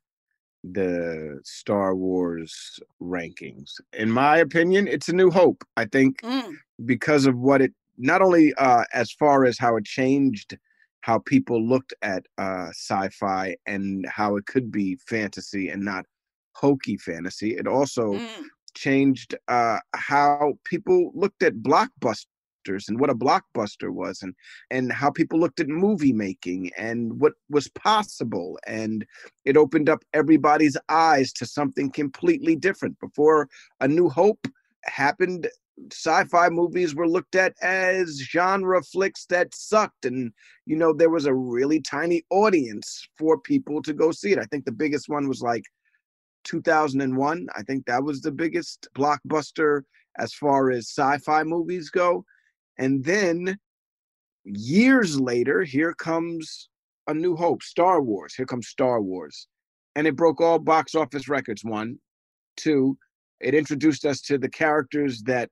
S4: the Star Wars rankings. In my opinion, it's a new hope. I think
S3: Mm.
S4: because of what it not only uh as far as how it changed how people looked at uh sci-fi and how it could be fantasy and not hokey fantasy, it also
S3: Mm.
S4: changed uh how people looked at blockbusters and what a blockbuster was and and how people looked at movie making and what was possible. And it opened up everybody's eyes to something completely different. Before a new hope happened sci-fi movies were looked at as genre flicks that sucked. And you know there was a really tiny audience for people to go see it. I think the biggest one was like 2001 i think that was the biggest blockbuster as far as sci-fi movies go and then years later, here comes A New Hope, Star Wars. Here comes Star Wars. And it broke all box office records. One, two, it introduced us to the characters that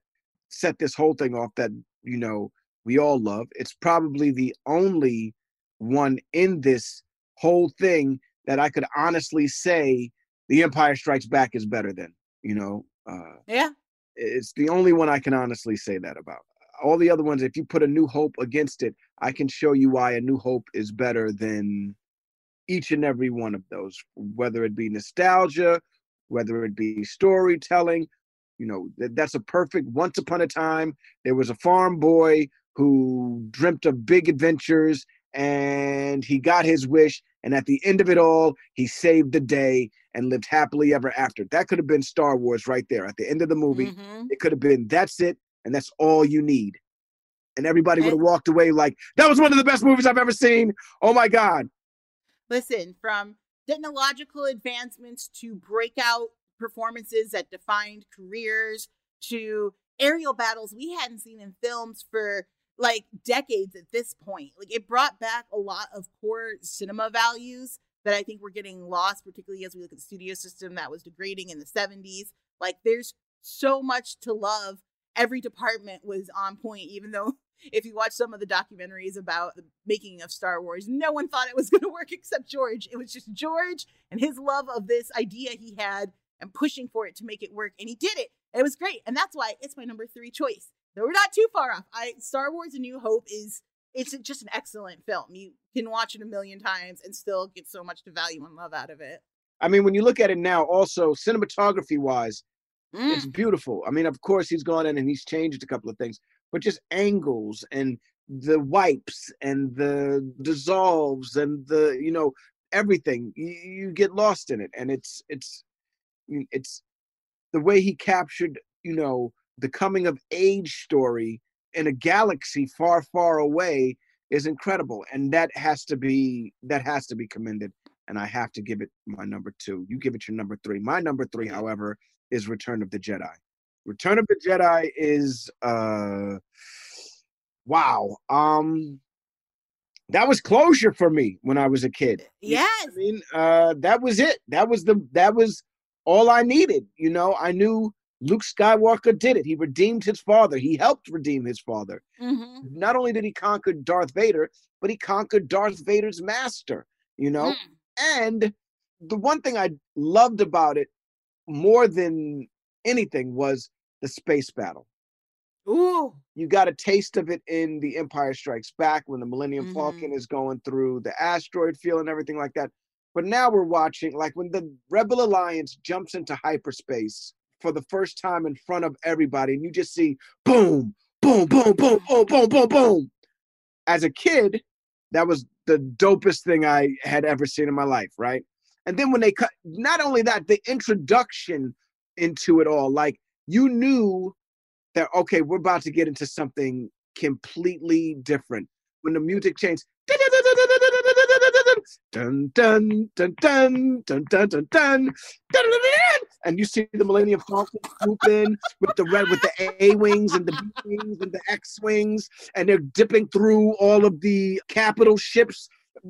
S4: set this whole thing off that, you know, we all love. It's probably the only one in this whole thing that I could honestly say The Empire Strikes Back is better than, you know. Uh,
S3: Yeah.
S4: it's the only one I can honestly say that about. All the other ones, if you put a New Hope against it, I can show you why a New Hope is better than each and every one of those, whether it be nostalgia, whether it be storytelling. You know, that, that's a perfect once upon a time. There was a farm boy who dreamt of big adventures and he got his wish. And at the end of it all, he saved the day and lived happily ever after. That could have been Star Wars right there. At the end of the movie,
S3: Mhm.
S4: it could have been that's it, and that's all you need. And everybody would have walked away like, that was one of the best movies I've ever seen. Oh my God.
S3: Listen, from technological advancements to breakout performances that defined careers to aerial battles we hadn't seen in films for like decades at this point. Like it brought back a lot of core cinema values that I think were getting lost, particularly as we look at the studio system that was degrading in the 70s. Like there's so much to love. Every department was on point, even though if you watch some of the documentaries about the making of Star Wars, no one thought it was going to work except George. It was just George and his love of this idea he had and pushing for it to make it work, and he did it. It was great, and that's why it's my number three choice. So we're not too far off. I Star Wars: A New Hope is it's just an excellent film. You can watch it a million times and still get so much to value and love out of it.
S4: I mean, when you look at it now, also cinematography wise, it's
S3: Mm.
S4: beautiful. I mean, of course, he's gone in and he's changed a couple of things, but just angles and the wipes and the dissolves and the you know everything you, you get lost in it. And it's it's it's the way he captured you know the coming of age story in a galaxy far far away is incredible. And that has to be that has to be commended. And i have to give it my number two. You give it your number three. My number three however is return of the jedi return of the jedi is uh wow um that was closure for me when i was a kid You know
S3: Yes.
S4: i mean uh that was it that was the that was all i needed you know i knew luke skywalker did it he redeemed his father he helped redeem his father
S3: Mhm.
S4: not only did he conquer Darth Vader, but he conquered Darth Vader's master, you know?
S3: Mm.
S4: And the one thing I loved about it more than anything was the space battle.
S3: Ooh.
S4: You got a taste of it in The Empire Strikes Back when the Millennium
S3: Mm-hmm.
S4: Falcon is going through the asteroid field and everything like that. But now we're watching, like when the Rebel Alliance jumps into hyperspace for the first time in front of everybody, and you just see boom, boom, boom, boom, boom, boom, boom, boom. As a kid, that was the dopest thing I had ever seen in my life, right? And then when they cut, not only that, the introduction into it all, like you knew that okay, we're about to get into something completely different. When the music changed, dun dun dun dun dun dun dun dun, and you see the Millennium Falcon swoop in with the red, with the A wings and the B wings and the X wings, and they're dipping through all of the capital ships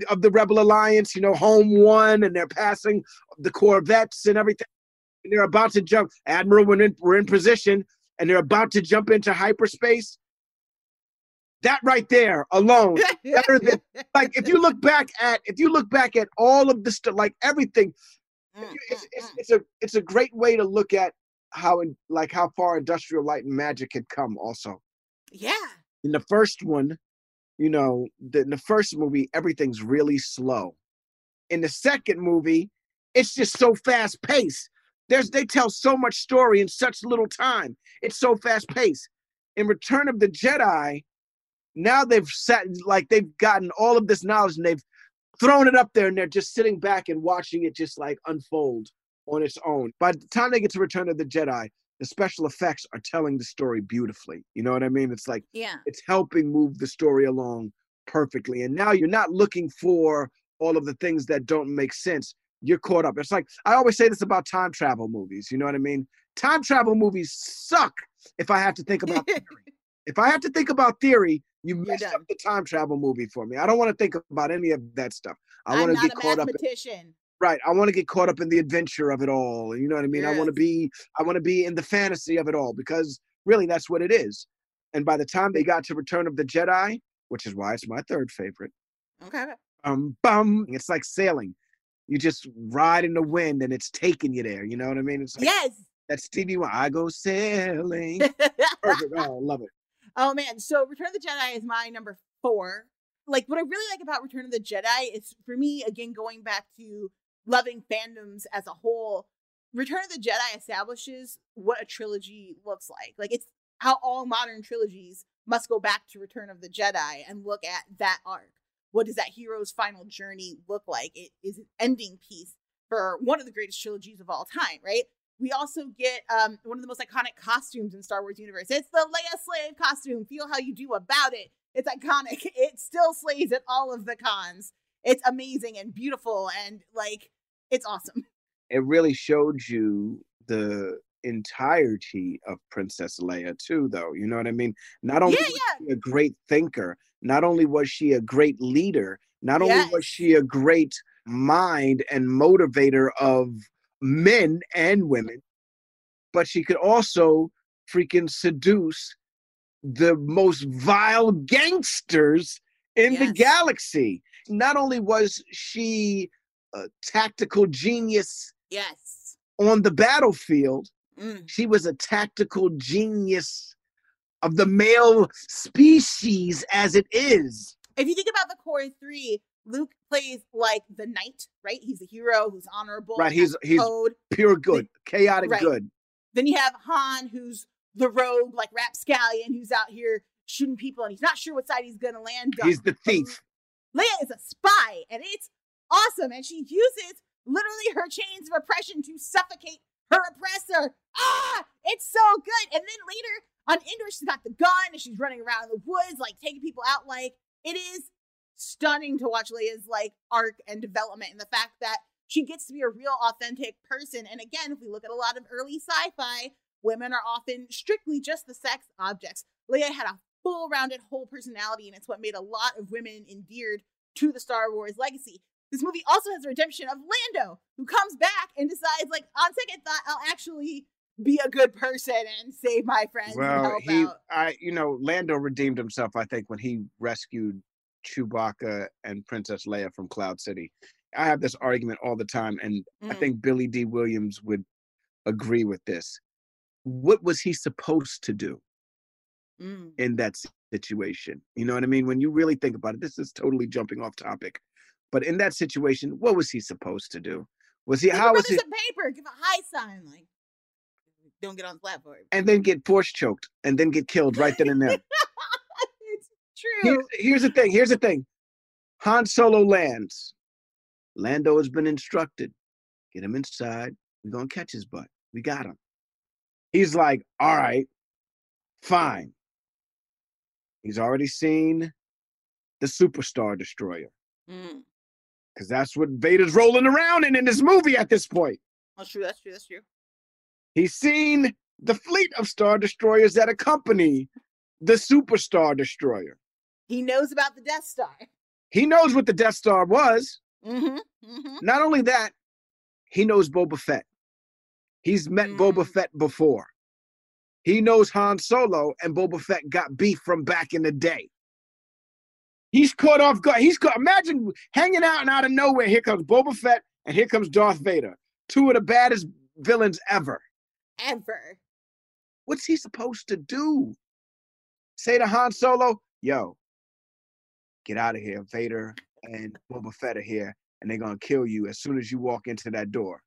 S4: of the Rebel Alliance. You know, Home One, and they're passing the Corvettes and everything. And they're about to jump. Admiral, we're in, we're in position, and they're about to jump into hyperspace. That right there alone, better than like if you look back at if you look back at all of the stuff, like everything, if you- it's, it's, mm, mm, it's mm. a it's a great way to look at how in, like how far industrial light and magic had come. Also,
S3: Yeah.
S4: in the first one, you know, the, the first movie, everything's really slow. In the second movie, it's just so fast paced. There's they tell so much story in such little time. It's so fast paced. In Return of the Jedi, now they've sat like they've gotten all of this knowledge and they've thrown it up there and they're just sitting back and watching it just like unfold on its own. By the time they get to Return of the Jedi, the special effects are telling the story beautifully. You know what I mean? It's like
S3: Yeah.
S4: it's helping move the story along perfectly. And now you're not looking for all of the things that don't make sense. You're caught up. It's like I always say this about time travel movies. You know what I mean? Time travel movies suck if I have to think about theory. If I have to think about theory, you messed up the time travel movie for me. I don't want to think about any of that stuff. I want to get caught up.
S3: mathematician.
S4: Right. I want to get caught up in the adventure of it all. You know what I mean? I want to be I want to be in the fantasy of it all because really that's what it is. And by the time they got to Return of the Jedi, which is why it's my third favorite,
S3: Okay.
S4: um bum, it's like sailing. You just ride in the wind and it's taking you there. You know what I mean? It's like
S3: Yes.
S4: that Stevie Wonder, I go sailing. Perfect. Oh, I love it.
S3: Oh man, so Return of the Jedi is my number four. Like what I really like about Return of the Jedi is for me, again, going back to loving fandoms as a whole, Return of the Jedi establishes what a trilogy looks like. Like it's how all modern trilogies must go back to Return of the Jedi and look at that arc. What does that hero's final journey look like? It is an ending piece for one of the greatest trilogies of all time, right? We also get um, one of the most iconic costumes in Star Wars universe. It's the Leia slave costume. Feel how you do about it. It's iconic. It still slays at all of the cons. It's amazing and beautiful and like it's awesome.
S4: It really showed you the entirety of Princess Leia too, though. You know what I mean? Not only
S3: Yeah,
S4: was she a great thinker, not only was she a great leader, not only was she a great mind and motivator of men and women, but she could also freaking seduce the most vile gangsters in the galaxy. Not only was she a tactical genius
S3: Yes.
S4: on the battlefield,
S3: Mm.
S4: she was a tactical genius of the male species as it is.
S3: If you think about the core three, Luke plays like the knight, right? He's a hero who's honorable.
S4: Right, he's he's
S3: code.
S4: pure good, chaotic
S3: Right.
S4: good.
S3: Then you have Han, who's the rogue, like rapscallion, who's out here shooting people, and he's not sure what side he's gonna land on.
S4: He's the thief.
S3: Leia is a spy, and it's awesome. And she uses literally her chains of oppression to suffocate her oppressor. Ah, it's so good. And then later on Endor, she's got the gun and she's running around in the woods, like taking people out. Like it is stunning to watch Leia's like arc and development, and the fact that she gets to be a real, authentic person. And again, if we look at a lot of early sci-fi, women are often strictly just the sex objects. Leia had a full rounded whole personality, and it's what made a lot of women endeared to the Star Wars legacy. This movie also has the redemption of Lando, who comes back and decides, like, on second thought, I'll actually be a good person and save my friends and
S4: Well, he,
S3: out.
S4: I, you know, Lando redeemed himself. I think when he rescued Chewbacca and Princess Leia from Cloud City. I have this argument all the time, and I
S3: Mm.
S4: think Billy Dee Williams would agree with this. What was he supposed to do
S3: Mm.
S4: in that situation? You know what I mean? When you really think about it, this is totally jumping off topic. But in that situation, what was he supposed to do? Was he how was he
S3: some paper. Give a high sign. Like, don't get on the platform.
S4: and then get force choked and then get killed right then and there?
S3: it's true.
S4: here's, here's the thing. Here's the thing. Han Solo lands. Lando has been instructed. Get him inside. We're gonna catch his butt. We got him. He's like, all right, fine. He's already seen the Superstar Destroyer.
S3: Mm.
S4: Because that's what Vader's rolling around in in this movie at this point.
S3: That's true. That's true. That's true.
S4: He's seen the fleet of Star Destroyers that accompany the Superstar Destroyer.
S3: He knows about the Death Star.
S4: He knows what the Death Star was.
S3: Mm-hmm. Mm-hmm.
S4: Not only that, he knows Boba Fett. He's met Boba Fett before. He knows Han Solo and Boba Fett got beef from back in the day. He's caught off guard. He's caught. Imagine hanging out and out of nowhere. Here comes Boba Fett and here comes Darth Vader, two of the baddest villains ever.
S3: Ever.
S4: What's he supposed to do? Say to Han Solo, "Yo, get out of here. Vader and Boba Fett are here, and they're gonna kill you as soon as you walk into that door."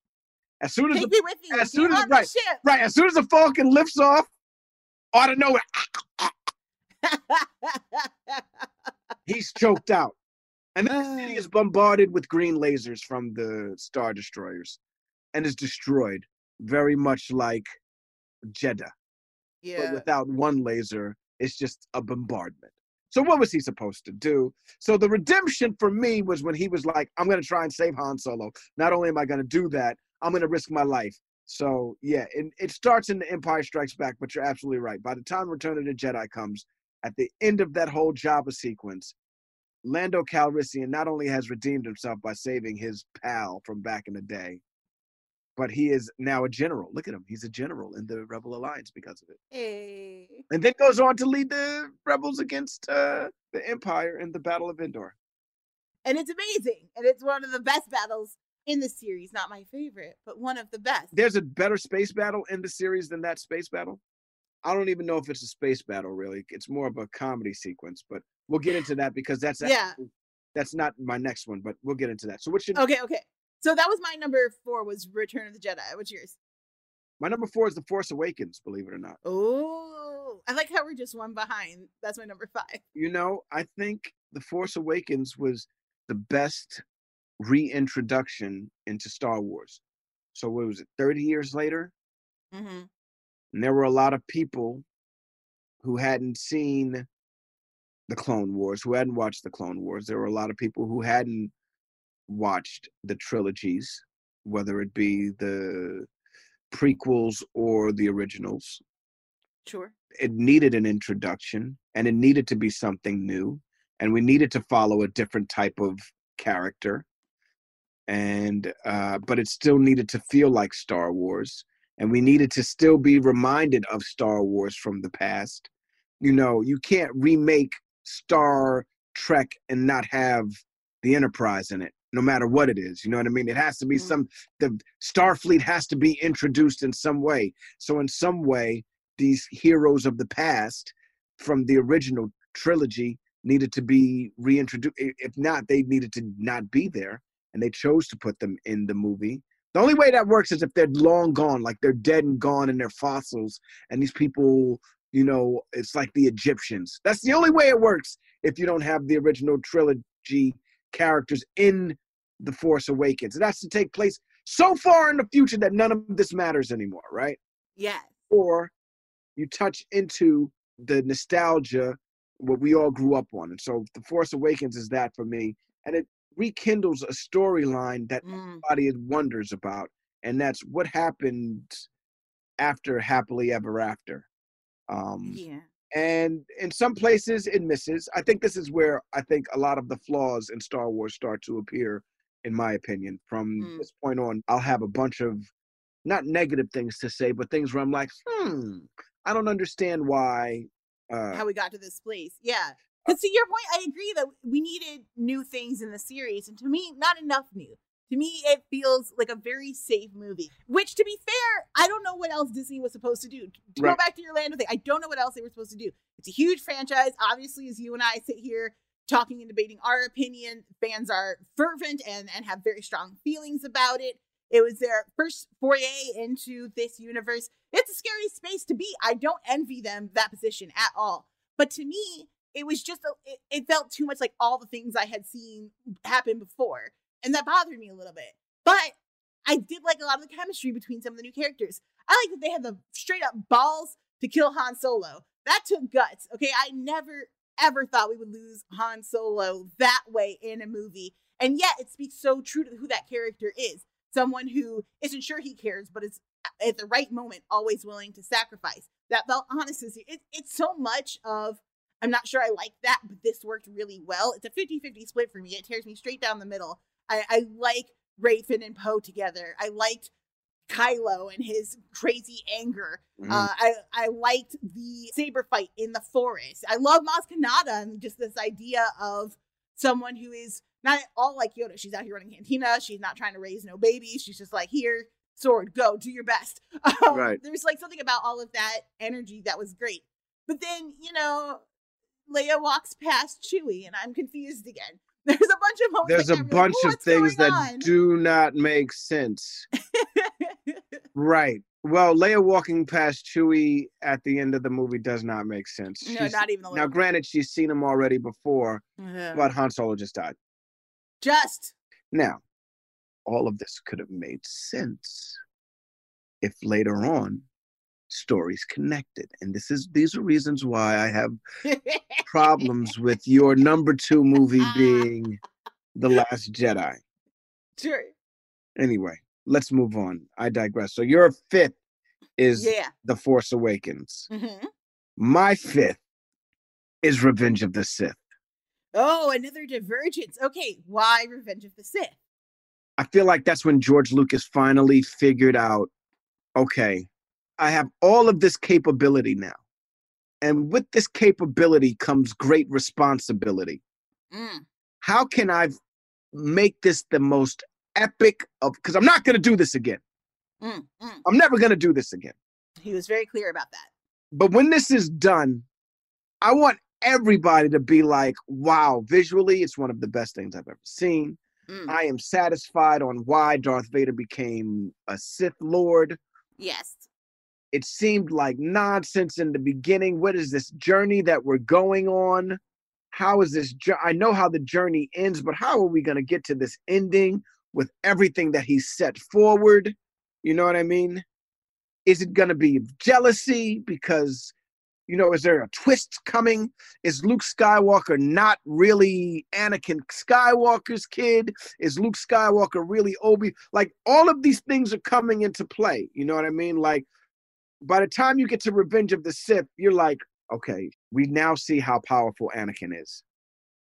S4: As soon as
S3: Take
S4: the,
S3: me with you.
S4: as soon as right, right, as soon as the Falcon lifts off, out of nowhere, ah, ah, ah. he's choked out, and then the city is bombarded with green lasers from the Star Destroyers, and is destroyed, very much like Jedha, but
S3: yeah.
S4: without one laser, it's just a bombardment. So what was he supposed to do? So the redemption for me was when he was like, "I'm going to try and save Han Solo. Not only am I going to do that, I'm going to risk my life." So yeah, it, it starts in the Empire Strikes Back, but you're absolutely right. By the time Return of the Jedi comes, at the end of that whole Jabba sequence, Lando Calrissian not only has redeemed himself by saving his pal from back in the day, but he is now a general. Look at him; he's a general in the Rebel Alliance because of it
S3: Hey.
S4: and then goes on to lead the rebels against uh, the Empire in the Battle of Endor.
S3: And it's amazing. And it's one of the best battles in the series. Not my favorite, but one of the best.
S4: There's a better space battle in the series than that space battle. I don't even know if it's a space battle really. It's more of a comedy sequence, but we'll get into that because that's
S3: Yeah.
S4: actually- that's not my next one, but we'll get into that. So what's your
S3: Okay, okay. So that was my number four was Return of the Jedi. What's yours?
S4: my number four is The Force Awakens, believe it or not.
S3: Oh, I like how we're just one behind. That's my number five.
S4: You know, I think The Force Awakens was the best reintroduction into Star Wars. So what was it, 30 years later?
S3: Mm-hmm.
S4: And there were a lot of people who hadn't seen the Clone Wars, who hadn't watched the Clone Wars. There were a lot of people who hadn't watched the trilogies, whether it be the prequels or the originals.
S3: Sure.
S4: It needed an introduction and it needed to be something new. And we needed to follow a different type of character. And, uh, but it still needed to feel like Star Wars and we needed to still be reminded of Star Wars from the past. You know, you can't remake Star Trek and not have the Enterprise in it, no matter what it is. You know what I mean? It has to be mm-hmm. some the Starfleet has to be introduced in some way. So in some way, these heroes of the past from the original trilogy needed to be reintroduced. If not, they needed to not be there, and they chose to put them in the movie. The only way that works is if they're long gone, like they're dead and gone and they're fossils, and these people, you know, it's like the Egyptians. That's the only way it works if you don't have the original trilogy characters in The Force Awakens. It has to take place so far in the future that none of this matters anymore, right?
S3: Yeah.
S4: Or you touch into the nostalgia, what we all grew up on. And so The Force Awakens is that for me. And it rekindles a storyline that everybody wonders about. And that's what happened after Happily Ever After. Um,
S3: Yeah.
S4: and in some places it misses. I think this is where I think a lot of the flaws in Star Wars start to appear, in my opinion. From this point on, I'll have a bunch of not negative things to say, but things where I'm like, hmm, I don't understand why. Uh,
S3: How we got to this place. Yeah. Because to your point, I agree that we needed new things in the series. And to me, not enough new. To me, it feels like a very safe movie. Which, to be fair, I don't know what else Disney was supposed to do. To
S4: Right.
S3: go back to your Lando thing, I don't know what else they were supposed to do. It's a huge franchise. Obviously, as you and I sit here talking and debating our opinion, fans are fervent and, and have very strong feelings about it. It was their first foray into this universe. It's a scary space to be. I don't envy them that position at all. But to me, it was just a, it, it felt too much like all the things I had seen happen before, and that bothered me a little bit. But I did like a lot of the chemistry between some of the new characters. I like that they had the straight up balls to kill Han Solo. That took guts. Okay, I never ever thought we would lose Han Solo that way in a movie, and yet it speaks so true to who that character is. Someone who isn't sure he cares, but is at the right moment always willing to sacrifice. That felt honest. It, it's so much of I'm not sure I like that, but this worked really well. It's a 50 50 split for me. It tears me straight down the middle. I, I like Rey, Finn, and Poe together. I liked Kylo and his crazy anger.
S4: Mhm.
S3: Uh, I, I liked the saber fight in the forest. I love Maz Kanata and just this idea of someone who is not at all like Yoda. She's out here running cantina. She's not trying to raise no babies. She's just like, here, sword, go, do your best. Um,
S4: Right.
S3: There's like something about all of that energy that was great. But then, you know, Leia walks past Chewie, and I'm confused again. There's a bunch of moments.
S4: There's
S3: like
S4: a
S3: where like,
S4: bunch of things that
S3: on?"
S4: do not make sense. right. Well, Leia walking past Chewie at the end of the movie does not make sense.
S3: No,
S4: She's-
S3: not even
S4: Now,
S3: little.
S4: granted, she's seen him already before, but Han Solo just died.
S3: Just
S4: Now, all of this could have made sense if later on stories connected. And this is these are reasons why I have problems with your number two movie being The Last Jedi.
S3: sure.
S4: Anyway, let's move on. I digress. So your fifth is
S3: Yeah.
S4: The Force Awakens.
S3: hmm
S4: My fifth is Revenge of the Sith.
S3: Oh, another divergence. Okay, why Revenge of the Sith?
S4: I feel like that's when George Lucas finally figured out okay, I have all of this capability now. And with this capability comes great responsibility.
S3: Mm.
S4: How can I make this the most epic of because I'm not going to do this again.
S3: Mm, mm.
S4: I'm never going to do this again.
S3: He was very clear about that.
S4: But when this is done, I want everybody to be like, wow, visually, it's one of the best things I've ever seen.
S3: Mm.
S4: I am satisfied on why Darth Vader became a Sith Lord.
S3: Yes.
S4: It seemed like nonsense in the beginning. What is this journey that we're going on? How is this? I know how the journey ends, but how are we going to get to this ending with everything that he set forward? You know what I mean? Is it going to be jealousy because, you know, is there a twist coming? Is Luke Skywalker not really Anakin Skywalker's kid? Is Luke Skywalker really Obi? Like all of these things are coming into play. You know what I mean? Like by the time you get to Revenge of the Sith, you're like, okay, we now see how powerful Anakin is.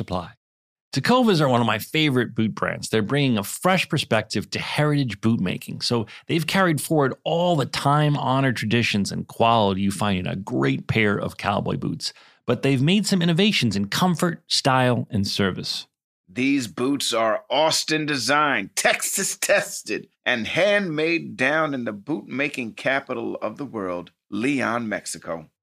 S1: apply. Tecovas are one of my favorite boot brands. They're bringing a fresh perspective to heritage boot making. So they've carried forward all the time honored traditions and quality you find in a great pair of cowboy boots. But they've made some innovations in comfort, style, and service.
S10: These boots are Austin designed, Texas tested, and handmade down in the boot making capital of the world, Leon, Mexico.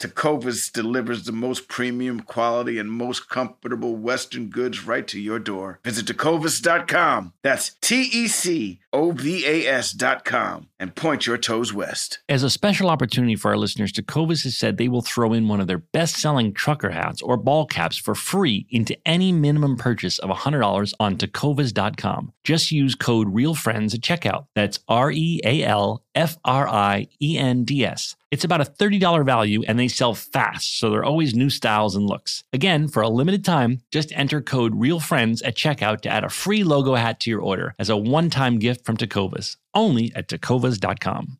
S10: Tecovas delivers the most premium quality and most comfortable Western goods right to your door. Visit tecovas.com. That's T E C O V A S.com and point your toes west.
S1: As a special opportunity for our listeners, Tecovas has said they will throw in one of their best selling trucker hats or ball caps for free into any minimum purchase of $100 on tecovas.com. Just use code REALFRIENDS at checkout. That's R E A L F R I E N D S. It's about a $30 value and they sell fast, so there are always new styles and looks. Again, for a limited time, just enter code REALFRIENDS at checkout to add a free logo hat to your order as a one time gift from Tecovas, only at tecovas.com.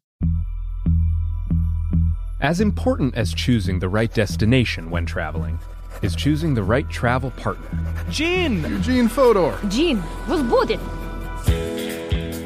S5: As important as choosing the right destination when traveling is choosing the right travel partner.
S6: Gene! Eugene Fodor.
S7: Gene, was booted.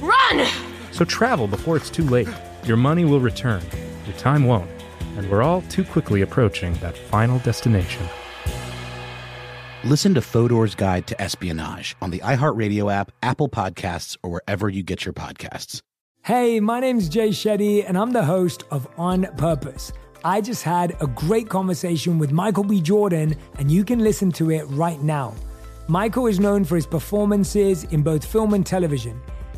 S7: run!
S5: So travel before it's too late. Your money will return, your time won't, and we're all too quickly approaching that final destination.
S8: Listen to Fodor's Guide to Espionage on the iHeartRadio app, Apple Podcasts, or wherever you get your podcasts.
S11: Hey, my name's Jay Shetty, and I'm the host of On Purpose. I just had a great conversation with Michael B. Jordan, and you can listen to it right now. Michael is known for his performances in both film and television.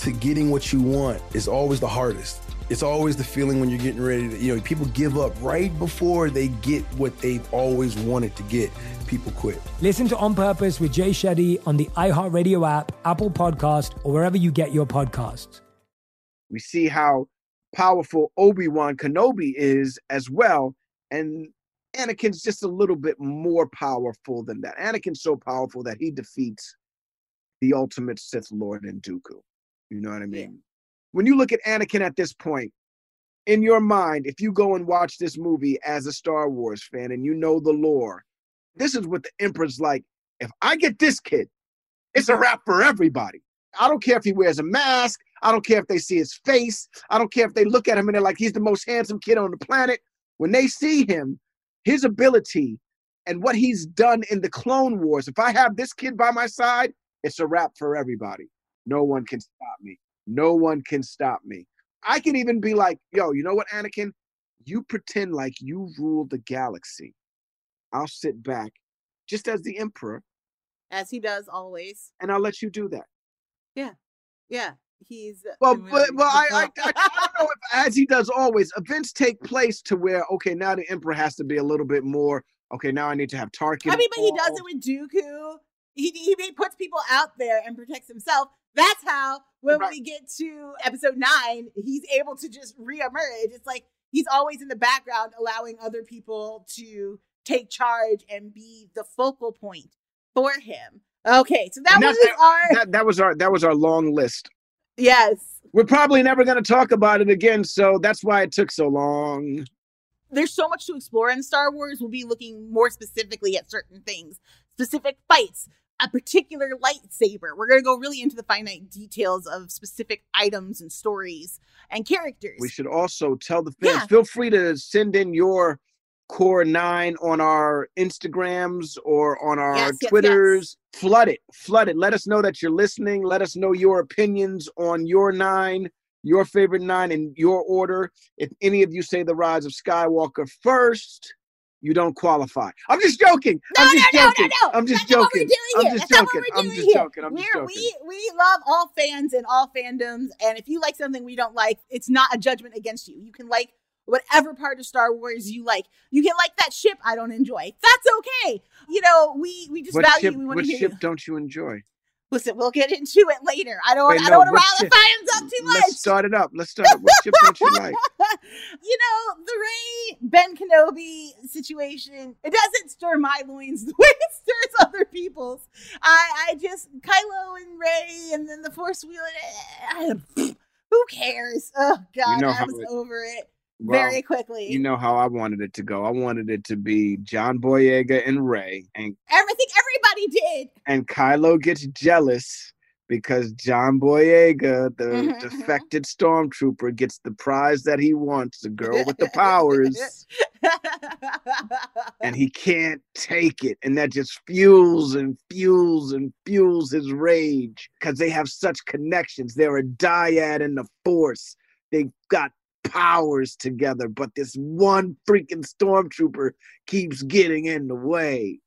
S12: to getting what you want is always the hardest. It's always the feeling when you're getting ready to, you know, people give up right before they get what they've always wanted to get. People quit.
S11: Listen to On Purpose with Jay Shetty on the iHeartRadio app, Apple Podcast, or wherever you get your podcasts.
S4: We see how powerful Obi-Wan Kenobi is as well. And Anakin's just a little bit more powerful than that. Anakin's so powerful that he defeats the ultimate Sith Lord in Dooku. You know what I mean? When you look at Anakin at this point, in your mind, if you go and watch this movie as a Star Wars fan and you know the lore, this is what the Emperor's like. If I get this kid, it's a wrap for everybody. I don't care if he wears a mask. I don't care if they see his face. I don't care if they look at him and they're like, he's the most handsome kid on the planet. When they see him, his ability and what he's done in the Clone Wars, if I have this kid by my side, it's a wrap for everybody. No one can stop me. No one can stop me. I can even be like, yo, you know what, Anakin? You pretend like you rule the galaxy. I'll sit back just as the emperor
S3: as he does always.
S4: and I'll let you do that.
S3: Yeah, yeah. He's
S4: Well, but, well, I, I, I, I don't know if, as he does always, events take place to where, okay, now the emperor has to be a little bit more, okay, now I need to have Tarkin.
S3: I mean, but he does it with Dooku. He, he he puts people out there and protects himself. That's how when we get to episode nine, he's able to just reemerge. It's like he's always in the background, allowing other people to take charge and be the focal point for him. Okay, so that was
S4: that's-
S3: our
S4: that, that was our that was our long list.
S3: yes.
S4: We're probably never going to talk about it again, so that's why it took so long.
S3: there's so much to explore in Star Wars. We'll be looking more specifically at certain things, specific fights, a particular lightsaber. We're going to go really into the finite details of specific items and stories and characters.
S4: We should also tell the fans.
S3: Yeah.
S4: Feel free to send in your core nine on our Instagrams or on our
S3: Yes, yes,
S4: Twitters. Flood it, flood it. Let us know that you're listening. Let us know your opinions on your nine, your favorite nine, in your order. If any of you say the Rise of Skywalker first, you don't qualify. I'm just joking. I'm just
S3: no, no,
S4: joking.
S3: no, no.
S4: I'm just
S3: That's not what we're
S4: joking.
S3: doing
S4: I'm
S3: here.
S4: just
S3: That's not what
S4: joking.
S3: we're
S4: I'm
S3: doing
S4: just joking. I'm just joking.
S3: We we love all fans and all fandoms, and if you like something we don't like, it's not a judgment against you. You can like whatever part of Star Wars you like. You can like that ship I don't enjoy. That's okay. You know, we we just
S4: What
S3: value.
S4: ship,
S3: we want
S4: what
S3: to hear
S4: ship
S3: you.
S4: don't you enjoy?
S3: Listen, we'll get into it later. I don't.
S4: Wait,
S3: I
S4: no,
S3: don't want to rile the fans up too much.
S4: Let's start it up. Let's start up. What ship don't you like?
S3: you know, the Rey Ben Kenobi situation, it doesn't stir my loins the way it stirs other people's. I, I just, Kylo and Rey and then the Force wheel, who cares? Oh, God,
S4: know
S3: I was
S4: it-
S3: over it
S4: Well,
S3: very quickly.
S4: You know how I wanted it to go. I wanted it to be John Boyega and Rey, and
S3: Everything everybody did.
S4: and Kylo gets jealous because John Boyega, the
S3: Mhm.
S4: defected stormtrooper, gets the prize that he wants, the girl with the powers, and he can't take it. And that just fuels and fuels and fuels his rage because they have such connections. They're a dyad in the force. They've got powers together, but this one freaking stormtrooper keeps getting in the way.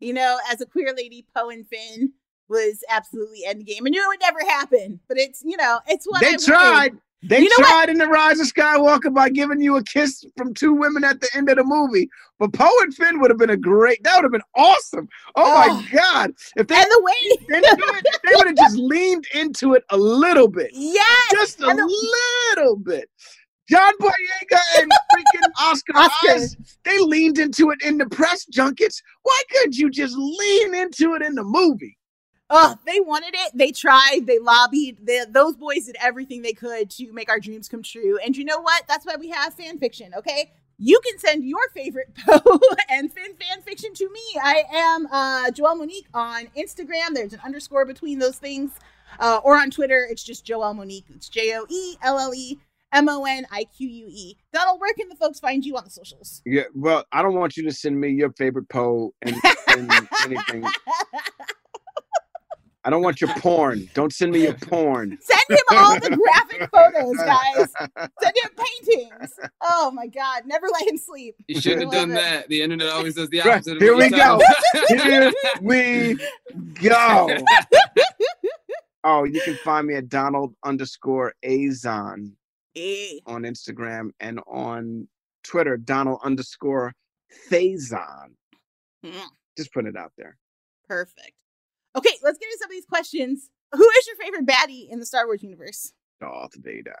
S3: You know, as a queer lady, Poe and Finn was absolutely endgame. I knew it would never happen, but it's, you know, it's what I
S4: They
S3: wanted.
S4: tried. They
S3: You know what?
S4: tried in the Rise of Skywalker by giving you a kiss from two women at the end of the movie. But Poe and Finn would have been a great. That would have been awesome. Oh, my god! If they
S3: and the way
S4: they, didn't do it, they would have just leaned into it a little bit.
S3: Yes,
S4: just a little bit. John Boyega and freaking Oscar,
S3: Oscar.
S4: Isaac, they leaned into it in the press junkets. Why couldn't you just lean into it in the movie?
S3: Oh, they wanted it. They tried. They lobbied. They, those boys did everything they could to make our dreams come true. And you know what? That's why we have fan fiction. Okay, you can send your favorite Poe and Finn fan fiction to me. I am uh, Joelle Monique on Instagram. There's an underscore between those things, uh, or on Twitter. It's just Joelle Monique. It's J O E L L E M O N I Q U E. Donald, where can the folks find you on the socials?
S4: Yeah, well, I don't want you to send me your favorite Poe and, and anything. I don't want your porn. Don't send me your porn.
S3: Send him all the graphic photos, guys. Send him paintings. Oh my God. Never let him sleep.
S9: You shouldn't have done
S3: it.
S9: that. The internet always does the opposite. of
S4: Here we go. Here we go. Oh, you can find me at Donald underscore Azon On Instagram and on Twitter, Donald underscore Faison.
S3: Mm,
S4: Just put it out there.
S3: Perfect. Okay, let's get into some of these questions. Who is your favorite baddie in the Star Wars universe?
S4: Darth Vader.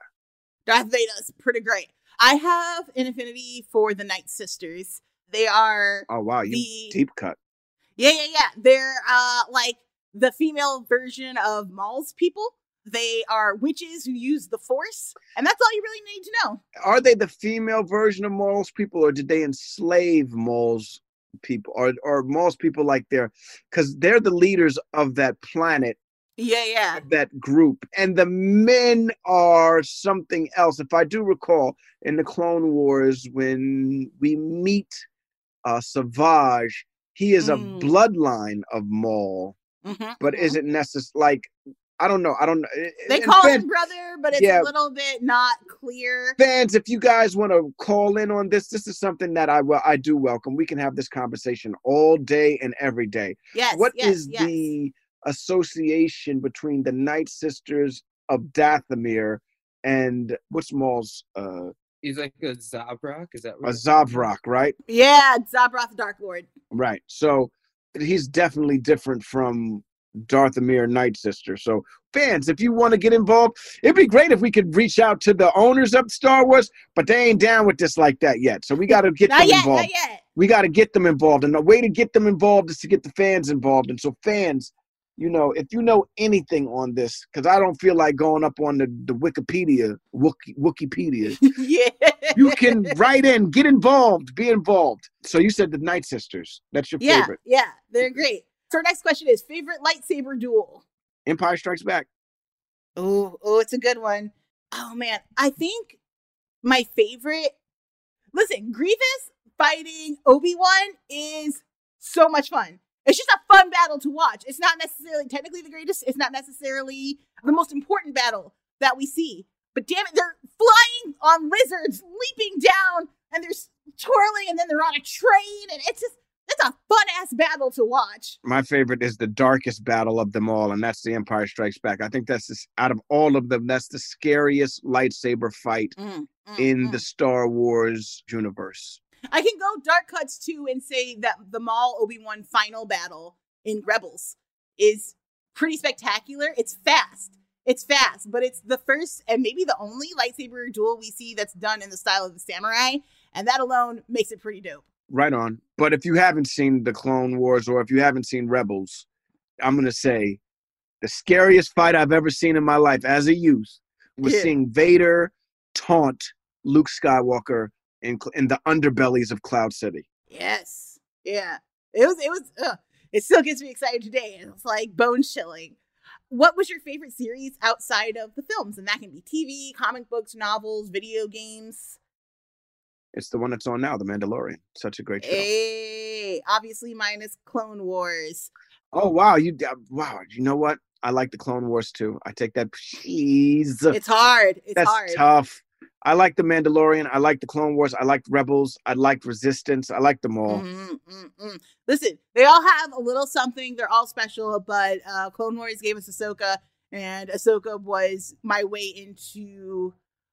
S3: Darth Vader is pretty great. I have an affinity for the Night Sisters. They are
S4: Oh wow, you
S3: The-
S4: deep cut.
S3: Yeah, yeah, yeah. They're uh like the female version of Maul's people. They are witches who use the Force, and that's all you really need to know.
S4: Are they the female version of Maul's people, or did they enslave Maul's people, or or Maul's people like they're because they're the leaders of that planet
S3: Yeah, yeah.
S4: that group and the men are something else if i do recall in the clone wars when we meet uh savage he is
S3: Mm.
S4: a bloodline of maul
S3: Mhm,
S4: but
S3: mhm.
S4: isn't necessary like i don't know i don't know
S3: They
S4: and
S3: call
S4: fans,
S3: him brother, but it's
S4: yeah.
S3: a little bit not clear.
S4: fans if you guys want to call in on this this is something that i well i do welcome we can have this conversation all day and every day
S3: Yes.
S4: What
S3: yes,
S4: is
S3: yes.
S4: the association between the Night Sisters of Dathomir and what's Maul's uh
S9: He's like a Zabrak. Is that
S4: a
S9: right?
S4: Zavrak, right?
S3: Yeah, Zabroth Dark Lord.
S4: Right. So he's definitely different from Dathomir Night Sister. So fans, if you want to get involved, it'd be great if we could reach out to the owners of Star Wars, but they ain't down with this like that yet. So we got to get
S3: Not
S4: them
S3: yet,
S4: involved. we got to get them involved and the way to get them involved is to get the fans involved and so fans you know if you know anything on this because i don't feel like going up on the, the wikipedia Wookieepedia
S3: yeah.
S4: you can write in get involved be involved so you said the night sisters that's your
S3: Yeah,
S4: favorite
S3: yeah, they're great. So our next question is favorite lightsaber duel.
S4: empire strikes back
S3: Oh, oh, it's a good one. Oh man, I think my favorite. Listen, Grievous fighting Obi Wan is so much fun. It's just a fun battle to watch. It's not necessarily technically the greatest. It's not necessarily the most important battle that we see. But damn it, they're flying on lizards, leaping down, and they're twirling, and then they're on a train, and it's just it's a fun ass battle to watch.
S4: My favorite is the darkest battle of them all, and that's the Empire Strikes Back. I think that's this, out of all of them, that's the scariest lightsaber fight
S3: Mm, mm,
S4: in
S3: mm.
S4: the Star Wars universe.
S3: I can go dark cuts too and say that the Maul Obi Wan final battle in Rebels is pretty spectacular. It's fast. It's fast, but it's the first and maybe the only lightsaber duel we see that's done in the style of the samurai, and that alone makes it pretty dope.
S4: Right on. But if you haven't seen the Clone Wars or if you haven't seen Rebels, I'm gonna say the scariest fight I've ever seen in my life as a youth was
S3: Yeah.
S4: seeing Vader taunt Luke Skywalker in in the underbellies of Cloud City.
S3: Yes. Yeah. It was it was ugh. it still gets me excited today. It's like bone chilling. What was your favorite series outside of the films? And that can be TV, comic books, novels, video games.
S4: It's the one that's on now, The Mandalorian. Such a great show.
S3: Hey, obviously minus Clone Wars.
S4: Oh wow, you wow. You know what? I like the Clone Wars too. I take that. Jeez,
S3: It's hard. It's
S4: that's
S3: hard.
S4: tough. I like the Mandalorian. I like the Clone Wars. I like Rebels. I like Resistance. I like them all.
S3: Mm, mm, mm. Listen, they all have a little something. They're all special, but uh, Clone Wars gave us Ahsoka, and Ahsoka was my way into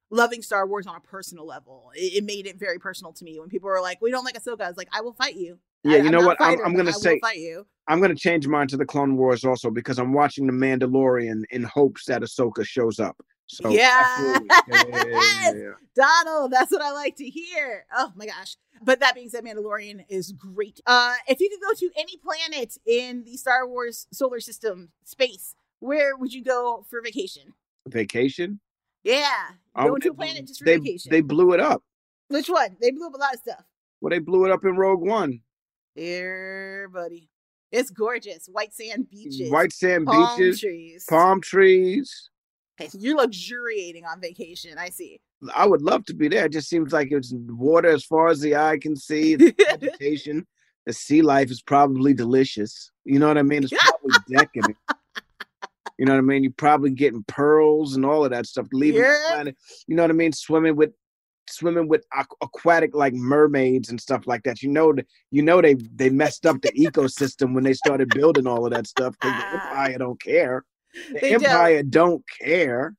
S3: loving Star Wars on a personal level. It, it made it very personal to me when people were like, "We don't like Ahsoka." I was like, "I will fight you."
S4: Yeah,
S3: I,
S4: you
S3: I'm
S4: know what? I'm, I'm gonna
S3: I will
S4: say
S3: fight you.
S4: I'm gonna change mine to the Clone Wars also because I'm watching the Mandalorian in hopes that Ahsoka shows up. So
S3: Yeah.
S4: absolutely. Yeah, yeah, yeah, yeah, yeah.
S3: Donald, that's what I like to hear. Oh my gosh. But that being said, Mandalorian is great. Uh, if you could go to any planet in the Star Wars solar system space, where would you go for vacation?
S4: Vacation.
S3: Yeah.
S4: Oh,
S3: Going to a
S4: they-
S3: planet just for
S4: They
S3: vacation.
S4: they blew it up.
S3: Which one? They blew up a lot of stuff.
S4: Well, they blew it up in Rogue One.
S3: Here, buddy. It's gorgeous. White sand beaches.
S4: White sand
S3: palm
S4: beaches,
S3: trees.
S4: palm trees.
S3: Okay, so you're luxuriating on vacation. I see.
S4: I would love to be there. It just seems like it's water as far as the eye can see. It's vegetation. The sea life is probably delicious. You know what I mean? It's probably decadent. You know what I mean? You're probably getting pearls and all of that stuff. Leaving the planet. You know what I mean? Swimming with swimming with aquatic like mermaids and stuff like that. You know you know they they messed up the ecosystem when they started building all of that stuff because the empire don't care. The
S3: They don't.
S4: empire don't care.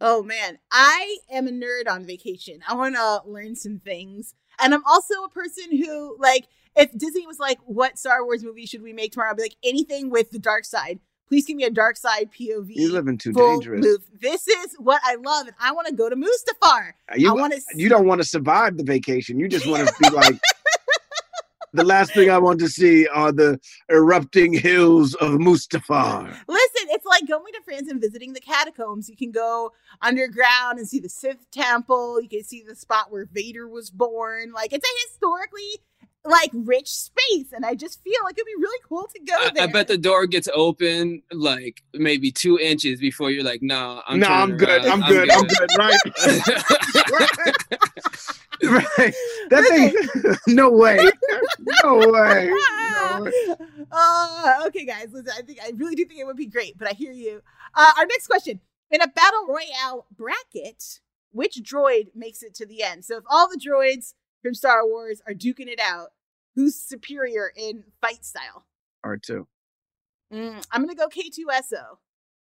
S3: Oh man, I am a nerd on vacation. I want to learn some things. And I'm also a person who like if Disney was like what Star Wars movie should we make tomorrow? I'd be like anything with the dark side. Please give me a dark side POV.
S4: You're living too dangerous.
S3: move. This is what I love and I want to go to Mustafar.
S4: Uh, you,
S3: I want to
S4: you don't want to survive the vacation. You just want to be like, the last thing I want to see are the erupting hills of Mustafar.
S3: Listen, it's like going to France and visiting the catacombs. You can go underground and see the Sith temple. You can see the spot where Vader was born. Like it's a historically like rich space, and I just feel like it'd be really cool to go
S9: I,
S3: there.
S9: I bet the door gets open like maybe two inches before you're like, nah, I'm
S4: no, I'm
S9: turning
S4: good.
S9: around.
S4: I'm good. I'm good. Right. right. That thing. no way. No way. No way.
S3: Uh, okay, guys. Listen, I think I really do think it would be great, but I hear you. Uh, our next question: In a battle royale bracket, which droid makes it to the end? So, if all the droids from Star Wars are duking it out, who's superior in fight style?
S4: R2.
S3: Mm, I'm gonna go K2SO.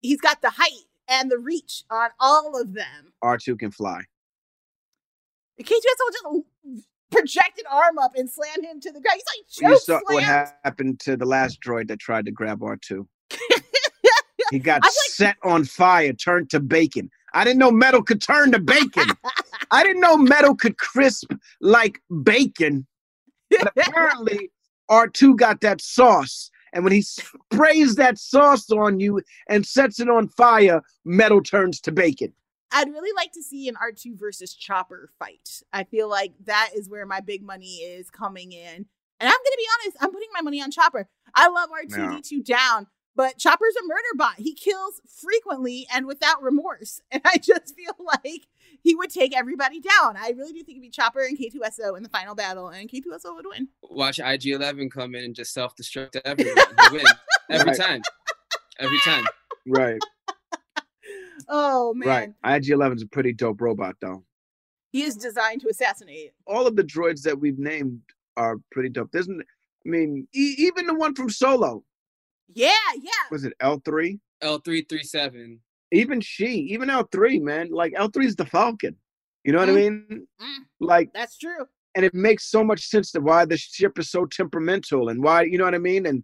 S3: He's got the height and the reach on all of them.
S4: R2 can fly.
S3: K2SO just project an arm up and slam him to the ground. He's
S4: You saw
S3: choke
S4: what happened to the last droid that tried to grab R2. he got
S3: like-
S4: set on fire, turned to bacon. I didn't know metal could turn to bacon. I didn't know metal could crisp like bacon. But apparently, R2 got that sauce. And when he sprays that sauce on you and sets it on fire, metal turns to bacon.
S3: I'd really like to see an R2 versus Chopper fight. I feel like that is where my big money is coming in. And I'm going to be honest, I'm putting my money on Chopper. I love R2D2 down, but Chopper's a murder bot. He kills frequently and without remorse. And I just feel like he would take everybody down. I really do think it'd be Chopper and K2SO in the final battle, and K2SO would win.
S9: Watch IG11 come in and just self destruct everyone. He wins every
S4: Right.
S9: time. Every time.
S4: Right,
S3: Oh, man.
S4: right. IG-11's a pretty dope robot, though.
S3: He is designed to assassinate.
S4: all of the droids that we've named are pretty dope. There's I mean, e- even the one from Solo
S3: Yeah, yeah.
S4: was it L three?
S9: L three three seven.
S4: Even she, even L three, man. Like L 3 is the Falcon. You know what I
S3: Mm.
S4: mean? Like
S3: That's true.
S4: and it makes so much sense to why the ship is so temperamental and why you know what I mean and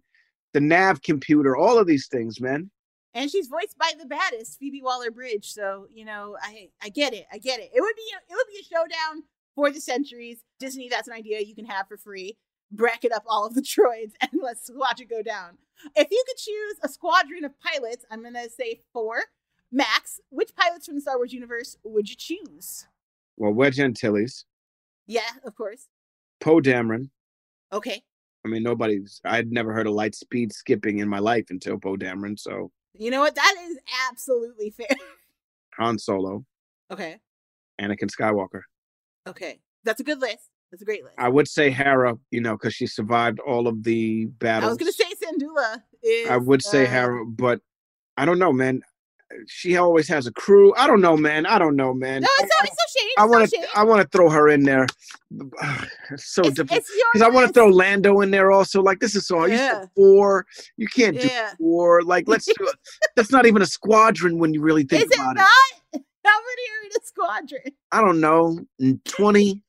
S4: the nav computer, all of these things, man.
S3: And she's voiced by the baddest Phoebe Waller Bridge, so you know, I I get it, I get it. It would be a, it would be a showdown for the centuries. Disney, that's an idea you can have for free. Bracket up all of the droids and let's watch it go down. If you could choose a squadron of pilots, I'm gonna say four max. Which pilots from the Star Wars universe would you choose?
S4: Well, Wedge Antilles,
S3: Yeah, of course.
S4: Poe Dameron.
S3: Okay,
S4: I mean, nobody's. I'd never heard of light speed skipping in my life until Poe Dameron. So
S3: you know what? That is absolutely fair.
S4: Han Solo,
S3: okay,
S4: Anakin Skywalker.
S3: okay, that's a good list. That's a great list.
S4: I would say Hera, you know, because she survived all of the battles.
S3: I was gonna say Sandula. Is,
S4: I would say
S3: uh,
S4: Hera, but I don't know, man. She always has a crew. I don't know, man. I don't know, man.
S3: No, it's no, it's no shade.
S4: I
S3: It's no
S4: want to. I want to throw her in there. It's so difficult
S3: it's your
S4: because I want to throw Lando in there also. Like this is so. You
S3: Yeah.
S4: said four. You can't do
S3: Yeah.
S4: four. Like let's do it. That's not even a squadron when you really think
S3: Is it
S4: about
S3: not?
S4: it.
S3: How many are in a squadron?
S4: I don't know. Twenty.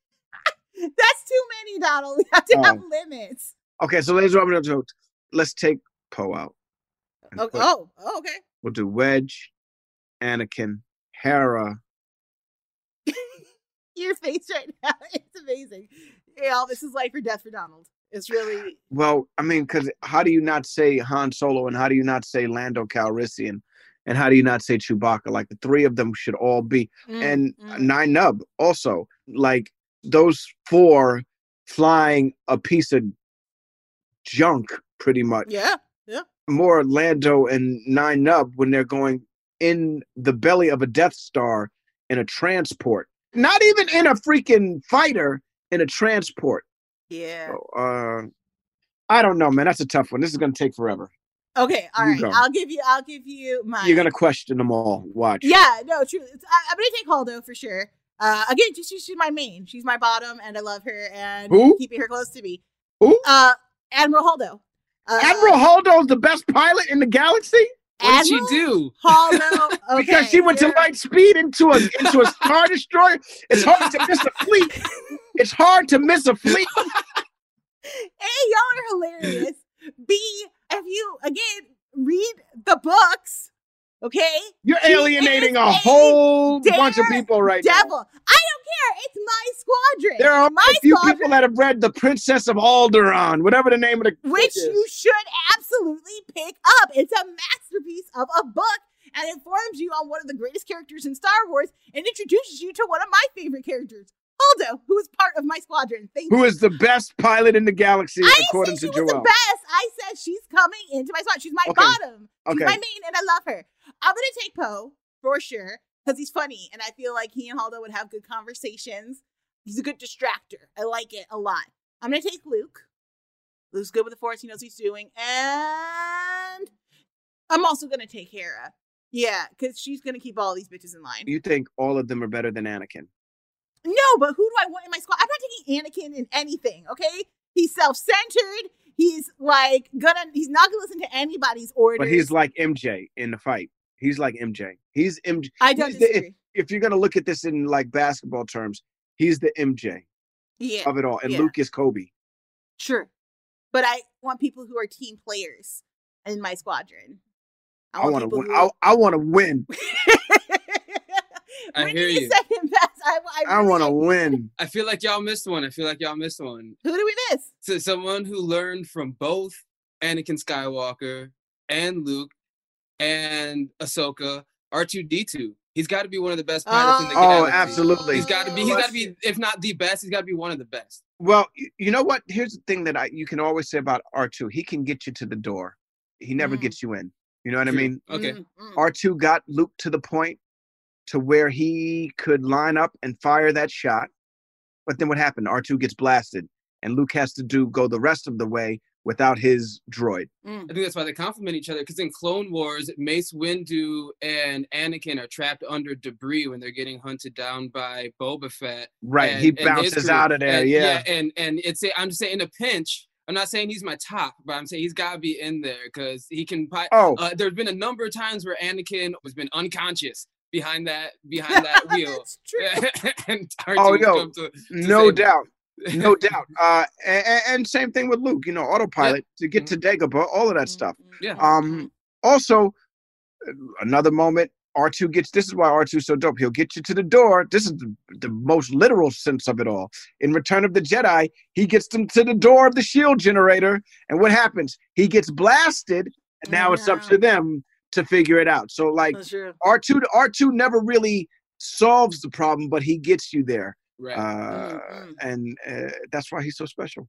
S3: That's too many, Donald. We have to have
S4: Oh.
S3: limits.
S4: Okay, so ladies and gentlemen, let's take Poe out.
S3: Oh,
S4: put-
S3: oh, oh, okay.
S4: We'll do Wedge, Anakin, Hera.
S3: Your face right now, it's amazing. Yeah, all this is life or death for Donald. It's really
S4: Well, I mean, because how do you not say Han Solo and how do you not say Lando Calrissian and how do you not say Chewbacca? Like the three of them should all be,
S3: Mm,
S4: and
S3: mm.
S4: Nien Nunb also. Like those four flying a piece of junk, pretty much.
S3: yeah, yeah.
S4: More Lando and Nien Nunb when they're going in the belly of a Death Star in a transport, not even in a freaking fighter, in a transport.
S3: Yeah.
S4: Uh, I don't know, man. That's a tough one. This is gonna take forever.
S3: Okay, all right. I'll give you. I'll give you my.
S4: You're gonna question them all. Watch.
S3: Yeah, no, true. It's, I, I'm gonna take Holdo for sure. Uh, again, just she's my main. She's my bottom, and I love her, and
S4: Who?
S3: keeping her close to me.
S4: Who?
S3: Uh, Admiral Holdo. Uh,
S4: Admiral Holdo's the best pilot in the galaxy.
S9: What did she do?
S3: Holdo. Okay,
S4: because she went to
S3: you're-
S4: light speed into a into a star destroyer. It's hard to miss a fleet. It's hard to miss a fleet.
S3: A, y'all are hilarious. B, if you again read the books, okay?
S4: You're
S3: She
S4: alienating a whole bunch of people right
S3: devil.
S4: now.
S3: I don't care. It's my squadron.
S4: There are
S3: my
S4: a few
S3: squadron,
S4: people that have read The Princess of Alderaan, whatever the name of the
S3: which you should absolutely pick up. It's a masterpiece of a book and informs you on one of the greatest characters in Star Wars and introduces you to one of my favorite characters, Holdo, who is part of my squadron. Thank
S4: Who
S3: you.
S4: is the best pilot in the galaxy,
S3: I didn't
S4: according
S3: say
S4: to
S3: she was
S4: Joel?
S3: the best. I said she's coming into my squad. She's my
S4: Okay.
S3: bottom. She's
S4: Okay.
S3: my main, and I love her. I'm gonna take Poe for sure because he's funny, and I feel like he and Holdo would have good conversations. He's a good distractor. I like it a lot. I'm gonna take Luke. Luke's good with the Force. He knows what he's doing, and I'm also gonna take Hera. Yeah, because she's gonna keep all these bitches in line.
S4: You think all of them are better than Anakin?
S3: No, but who do I want in my squad? I'm not taking Anakin in anything, okay? He's self-centered. He's like gonna he's not gonna listen to anybody's orders.
S4: But he's like MJ in the fight. He's like MJ. He's MJ.
S3: I don't
S4: he's the-
S3: disagree.
S4: if you're gonna look at this in like basketball terms, he's the MJ
S3: yeah.
S4: of it all, and
S3: yeah.
S4: Luke is Kobe.
S3: Sure. But I want people who are team players in my squadron.
S4: I want to win.
S3: who-
S4: I, I want to win.
S9: I
S3: When
S9: hear
S3: did you
S9: you.
S3: second best? I, I,
S4: I want to win.
S9: I feel like y'all missed one. I feel like y'all missed one.
S3: Who do we miss?
S9: So someone who learned from both Anakin Skywalker and Luke and Ahsoka, R2D2. He's got to be one of the best pilots in the
S4: game.
S9: Oh,
S4: absolutely.
S9: He's got to be. He's got to be, if not the best, he's got to be one of the best.
S4: Well, you know what? Here's the thing that I you can always say about R2. He can get you to the door. He never
S3: Mm.
S4: gets you in. You know what I mean?
S9: Okay.
S3: Mm, mm.
S4: R2 got Luke to the point to where he could line up and fire that shot. But then what happened? R2 gets blasted and Luke has to do go the rest of the way without his droid.
S3: Mm.
S9: I think that's why they complement each other. Because in Clone Wars, Mace Windu and Anakin are trapped under debris when they're getting hunted down by Boba Fett.
S4: Right,
S9: and-
S4: he bounces out of there,
S9: And-
S4: yeah.
S9: and and it's a, I'm just saying in a pinch, I'm not saying he's my top, but I'm saying he's got to be in there because he can. pi-
S4: Oh.
S9: uh, there's been a number of times where Anakin has been unconscious behind that behind that wheel. and R2
S4: Oh, yo,
S9: come to- to
S4: no
S9: save him.
S4: doubt, no doubt. Uh, and, and same thing with Luke. You know, autopilot to get to Dagobah, all of that stuff.
S9: Yeah.
S4: Um. Also, another moment. R2 gets this is why R2 so dope. He'll get you to the door. This is the, the most literal sense of it all. In Return of the Jedi, he gets them to the door of the shield generator. And what happens? He gets blasted, and now it's up to them to figure it out. So like R2 R2 never really solves the problem, but he gets you there.
S9: Right.
S4: Uh, and uh, that's why he's so special.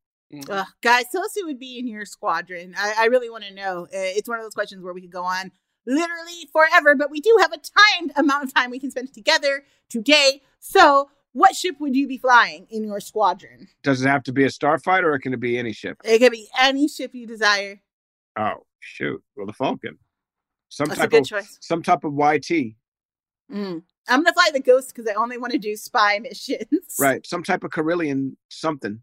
S3: Ugh, guys, tell us who would be in your squadron. I, I really want to know. Uh, It's one of those questions where we could go on literally forever, but we do have a timed amount of time we can spend together today. So, what ship would you be flying in your squadron?
S4: Does it have to be a starfighter or can it be any ship?
S3: It could be any ship you desire.
S4: Oh shoot! Well, the Falcon. Some
S3: That's a
S4: type
S3: good
S4: of
S3: choice.
S4: some type of YT,
S3: Mm. I'm gonna fly the Ghost because I only want to do spy missions.
S4: right? Some type of Corellian something.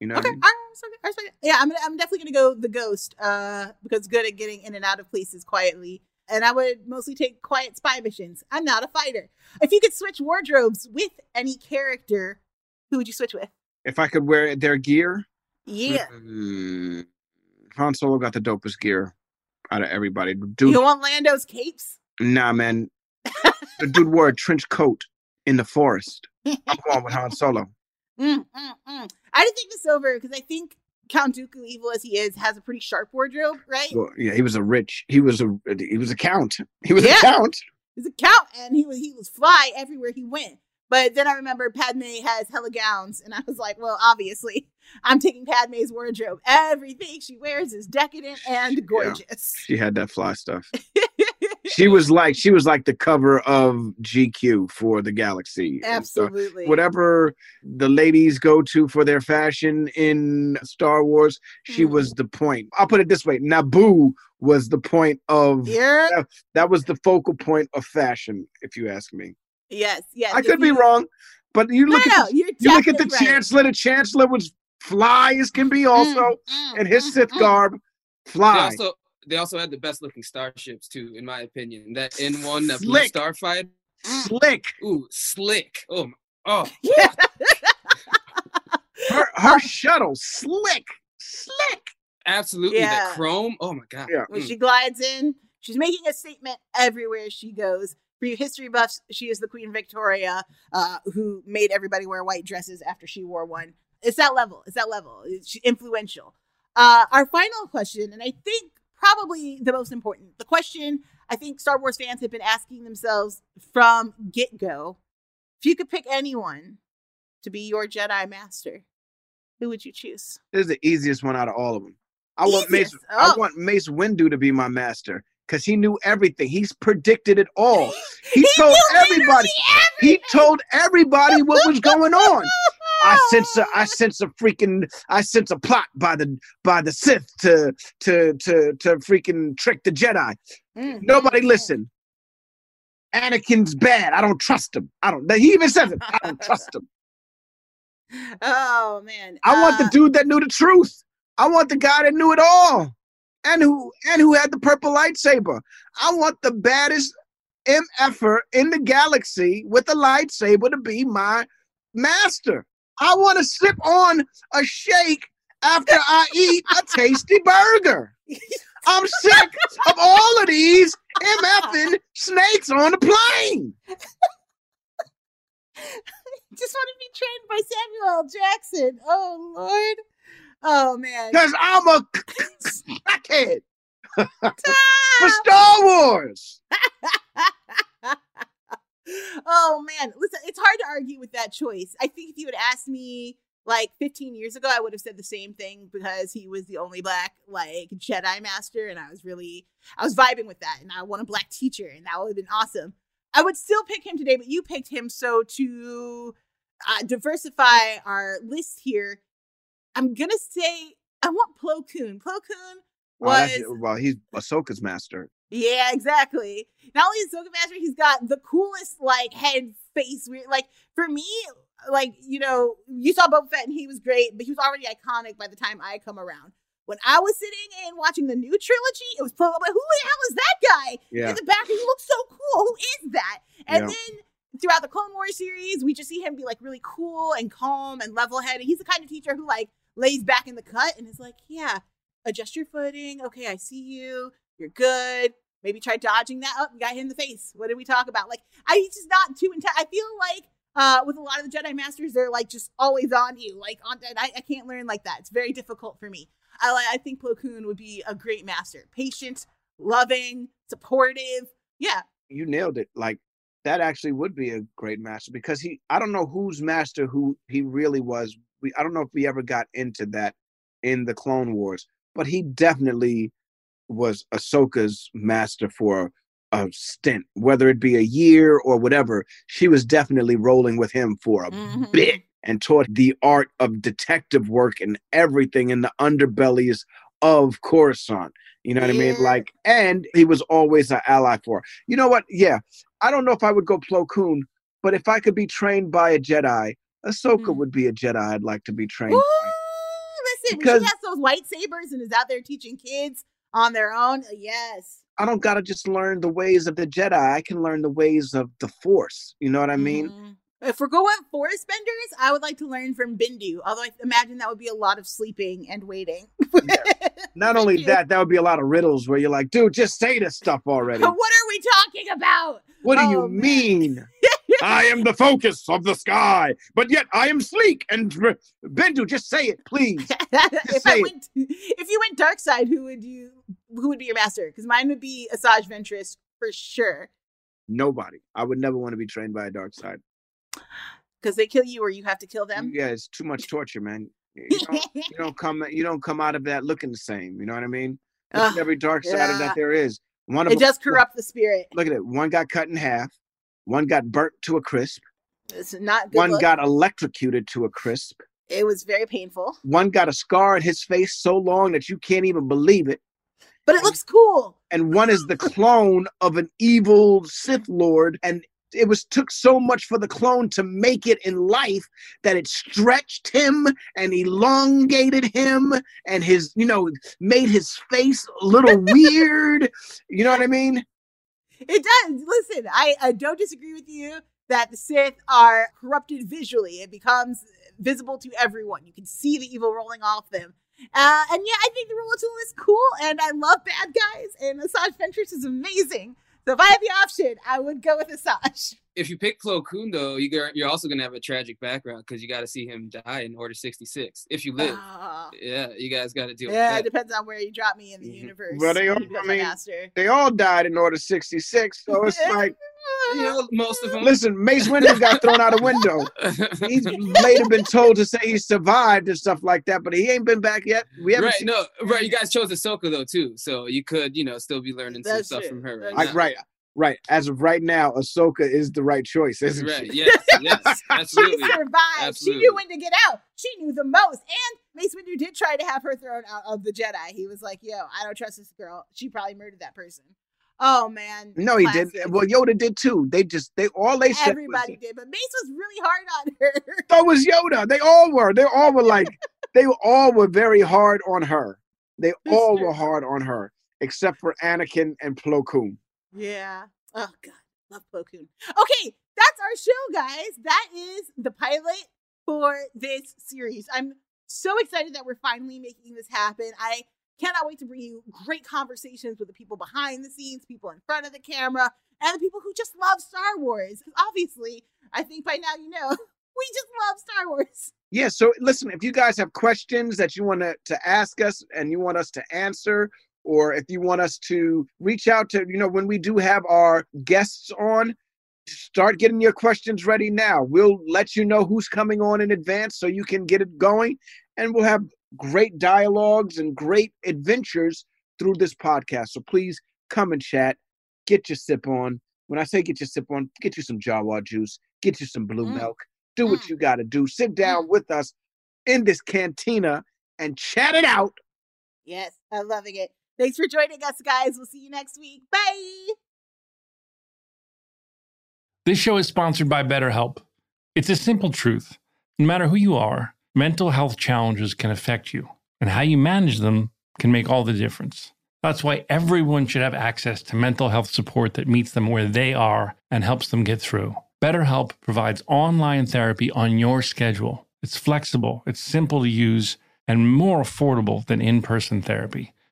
S4: You know, what I
S3: Okay.
S4: mean?
S3: all right, so- all right, so- Yeah, I'm gonna, I'm definitely gonna go the Ghost. Uh, because good at getting in and out of places quietly. And I would mostly take quiet spy missions. I'm not a fighter. If you could switch wardrobes with any character, who would you switch with?
S4: if I could wear their gear,
S3: Yeah.
S4: mm, Han Solo got the dopest gear out of everybody. Dude,
S3: You want Lando's capes?
S4: nah, man, the dude wore a trench coat in the forest. I'm going with Han Solo.
S3: Mm, mm, mm. I didn't think this over because I think Count Dooku, evil as he is, has a pretty sharp wardrobe, right?
S4: Well, yeah, he was a rich. He was a he was a count. He was
S3: Yeah.
S4: a count.
S3: He's a count, and he was he was fly everywhere he went. But then I remember Padme has hella gowns, and I was like, well, obviously, I'm taking Padme's wardrobe. Everything she wears is decadent and gorgeous.
S4: She had that fly stuff. she was like she was like the cover of GQ for the Galaxy. and so
S3: Absolutely.
S4: whatever the ladies go to for their fashion in Star Wars, she
S3: Mm-hmm.
S4: was the point. I'll put it this way: Naboo was the point of
S3: Yeah.
S4: that, that was the focal point of fashion, if you ask me.
S3: Yes, yes.
S4: I could be wrong, but you look
S3: no,
S4: at the,
S3: you're
S4: you look at the
S3: right.
S4: chancellor. The chancellor was fly as can be, mm, also, mm, and his mm, Sith garb,
S9: They
S4: fly.
S9: also they also had the best looking starships too, in my opinion. That N one, that blue
S4: Slick.
S9: starfighter,
S4: slick.
S9: Ooh, slick. Oh, my, oh.
S4: Her her oh. shuttle, slick, slick.
S9: Absolutely,
S3: Yeah.
S9: that chrome. Oh my god.
S4: Yeah.
S3: When
S9: Mm.
S3: she glides in, she's making a statement everywhere she goes. For you history buffs, she is the Queen Victoria, uh, who made everybody wear white dresses after she wore one. It's that level. It's that level. It's influential. Uh, our final question, and I think probably the most important, the question I think Star Wars fans have been asking themselves from get go: if you could pick anyone to be your Jedi Master, who would you choose?
S4: This is the easiest one out of all of them. I want Mace.
S3: Easiest?
S4: I
S3: Oh.
S4: want Mace Windu to be my master because he knew everything. He's predicted it all. He, told everybody. He told everybody what was going on. I sense a, I sense a freaking, I sense a plot by the by the Sith to to to to freaking trick the Jedi.
S3: Mm.
S4: Nobody listen. Anakin's bad. I don't trust him. I don't. He even says it. I don't trust him.
S3: Oh man,
S4: I want the
S3: Uh,
S4: dude that knew the truth. I want the guy that knew it all, and who and who had the purple lightsaber. I want the baddest mf'er in the galaxy with a lightsaber to be my master. I want to sip on a shake after I eat a tasty burger. I'm sick of all of these mf'ing snakes on the plane.
S3: just want to be trained by Samuel Jackson. Oh Lord. Oh man.
S4: Because I'm a crackhead for Star Wars.
S3: oh man. Listen, it's hard to argue with that choice. I think if you had asked me like 15 years ago, I would have said the same thing because he was the only black like Jedi master, and I was really I was vibing with that, and I want a black teacher, and that would have been awesome. I would still pick him today, but you picked him so to uh, diversify our list here. I'm gonna say I want Plo Koon. Plo Koon
S4: Oh,
S3: was
S4: that's- well, he's Ahsoka's master.
S3: yeah, exactly. Not only is Ahsoka Master, he's got the coolest like head face. Weird, like for me, like you know, you saw Boba Fett and he was great, but he was already iconic by the time I come around. When I was sitting and watching the new trilogy, it was like, who the hell is that guy
S4: Yeah.
S3: in the back? He looks so cool. Who is that? And
S4: Yeah.
S3: then throughout the Clone Wars series, we just see him be like really cool and calm and level headed. He's the kind of teacher who like lays back in the cut and is like, yeah, adjust your footing. Okay, I see you. You're good. Maybe try dodging that. Oh, you got hit in the face. What did we talk about? Like, I he's just not too intense. I feel like uh, with a lot of the Jedi Masters, they're like just always on you. Like, on I, I can't learn like that. It's very difficult for me. I. I think Plo Koon would be a great master. Patient, loving, supportive. Yeah,
S4: you nailed it. Like that actually would be a great master because he I don't know whose master who he really was. We I don't know if we ever got into that in the Clone Wars, but he definitely was Ahsoka's master for a stint, whether it be a year or whatever. She was definitely rolling with him for a
S3: Mm-hmm.
S4: bit and taught the art of detective work and everything in the underbellies of Coruscant. You know what I mean? Like, and he was always an ally for. her. You know what? Yeah, I don't know if I would go Plo Koon, but if I could be trained by a Jedi, Ahsoka would be a Jedi I'd like to be trained.
S3: Ooh, listen,
S4: Because-
S3: she has those white sabers and is out there teaching kids on their own. Yes.
S4: I don't gotta just learn the ways of the Jedi. I can learn the ways of the Force. You know what I mean?
S3: Mm-hmm. If we're going forest benders, I would like to learn from Bendu. Although I imagine that would be a lot of sleeping and waiting.
S4: Not only that, that would be a lot of riddles where you're like, dude, just say this stuff already.
S3: what are we talking about?
S4: What do
S3: Oh,
S4: you mean? I am the focus of the sky, but yet I am sleek and Bendu. Just say it, please.
S3: if
S4: say
S3: I
S4: it.
S3: went, if you went dark side, who would you? Who would be your master? Because mine would be Asajj Ventress for sure.
S4: Nobody. I would never want to be trained by a dark side.
S3: Because they kill you, or you have to kill them.
S4: Yeah, it's too much torture, man. You don't, you don't come. You don't come out of that looking the same. You know what I mean?
S3: Ugh,
S4: every dark side of
S3: yeah.
S4: that there is. One of
S3: It does corrupt the spirit.
S4: Look at it. One got cut in half. One got burnt to a crisp.
S3: It's not good.
S4: One
S3: look.
S4: got electrocuted to a crisp.
S3: It was very painful,
S4: One got a scar in his face so long that you can't even believe it.
S3: but it looks cool.
S4: and one is the clone of an evil Sith Lord. And it was took so much for the clone to make it in life that it stretched him and elongated him and his, you know, made his face a little weird. You know what I mean?
S3: It does. Listen, I, I don't disagree with you that the Sith are corrupted visually. It becomes visible to everyone. You can see the evil rolling off them. Uh, and yeah, I think the rule of tool is cool, and I love bad guys, and Asajj Ventress is amazing. So if I had the option, I would go with Asajj.
S9: If you pick Plo Koon, though, you gar- you're also gonna have a tragic background because you got to see him die in Order 66 if you live.
S3: Ah.
S9: yeah, you guys got to deal
S3: yeah, it
S9: with that.
S3: depends on where you drop me in the universe.
S4: Well, they all,
S3: Who
S4: I mean, they all died in Order 66. So it's like,
S9: You know, most of them.
S4: listen, Mace Windu got thrown out a window. He's later been told to say he survived and stuff like that, but he ain't been back yet. We haven't
S9: right,
S4: seen
S9: no, right. You guys chose Ahsoka though too, so you could, you know, still be learning some
S3: That's
S9: stuff from her. Right,
S4: I,
S9: now.
S4: right, right. As of right now, Ahsoka is the right choice, isn't
S9: Right.
S4: she?
S9: Yes. Yes.
S3: She
S9: Absolutely.
S3: survived. She knew when to get out. She knew the most. And Mace Windu did try to have her thrown out of the Jedi. He was like, "Yo, I don't trust this girl. She probably murdered that person." Oh man.
S4: No, he
S3: Classic.
S4: didn't. Well, Yoda did too. They just they all they said.
S3: Everybody did, but Mace was really hard on her.
S4: Was, so was Yoda. They all were. They all were like they all were very hard on her. They all were hard on her, except for Anakin and Plo Koon.
S3: Yeah. Oh god, love Plo Koon. Okay, that's our show, guys. That is the pilot for this series. I'm so excited that we're finally making this happen. I cannot wait to bring you great conversations with the people behind the scenes, people in front of the camera, and the people who just love Star Wars. Obviously, I think by now you know we just love Star Wars.
S4: Yeah. So listen, if you guys have questions that you want to to ask us and you want us to answer, or if you want us to reach out to, you know, when we do have our guests on, start getting your questions ready now. We'll let you know who's coming on in advance so you can get it going, and we'll have great dialogues and great adventures through this podcast. So please come and chat, get your sip on. When I say get your sip on, get you some Jawa juice, get you some blue
S3: Mm.
S4: milk, do what you got to do. Sit down with us in this cantina and chat it out.
S3: Yes, I'm loving it. Thanks for joining us, guys. We'll see you next week. Bye.
S1: This show is sponsored by BetterHelp. It's a simple truth. No matter who you are, mental health challenges can affect you, and how you manage them can make all the difference. That's why everyone should have access to mental health support that meets them where they are and helps them get through. BetterHelp provides online therapy on your schedule. It's flexible, it's simple to use, and more affordable than in person therapy.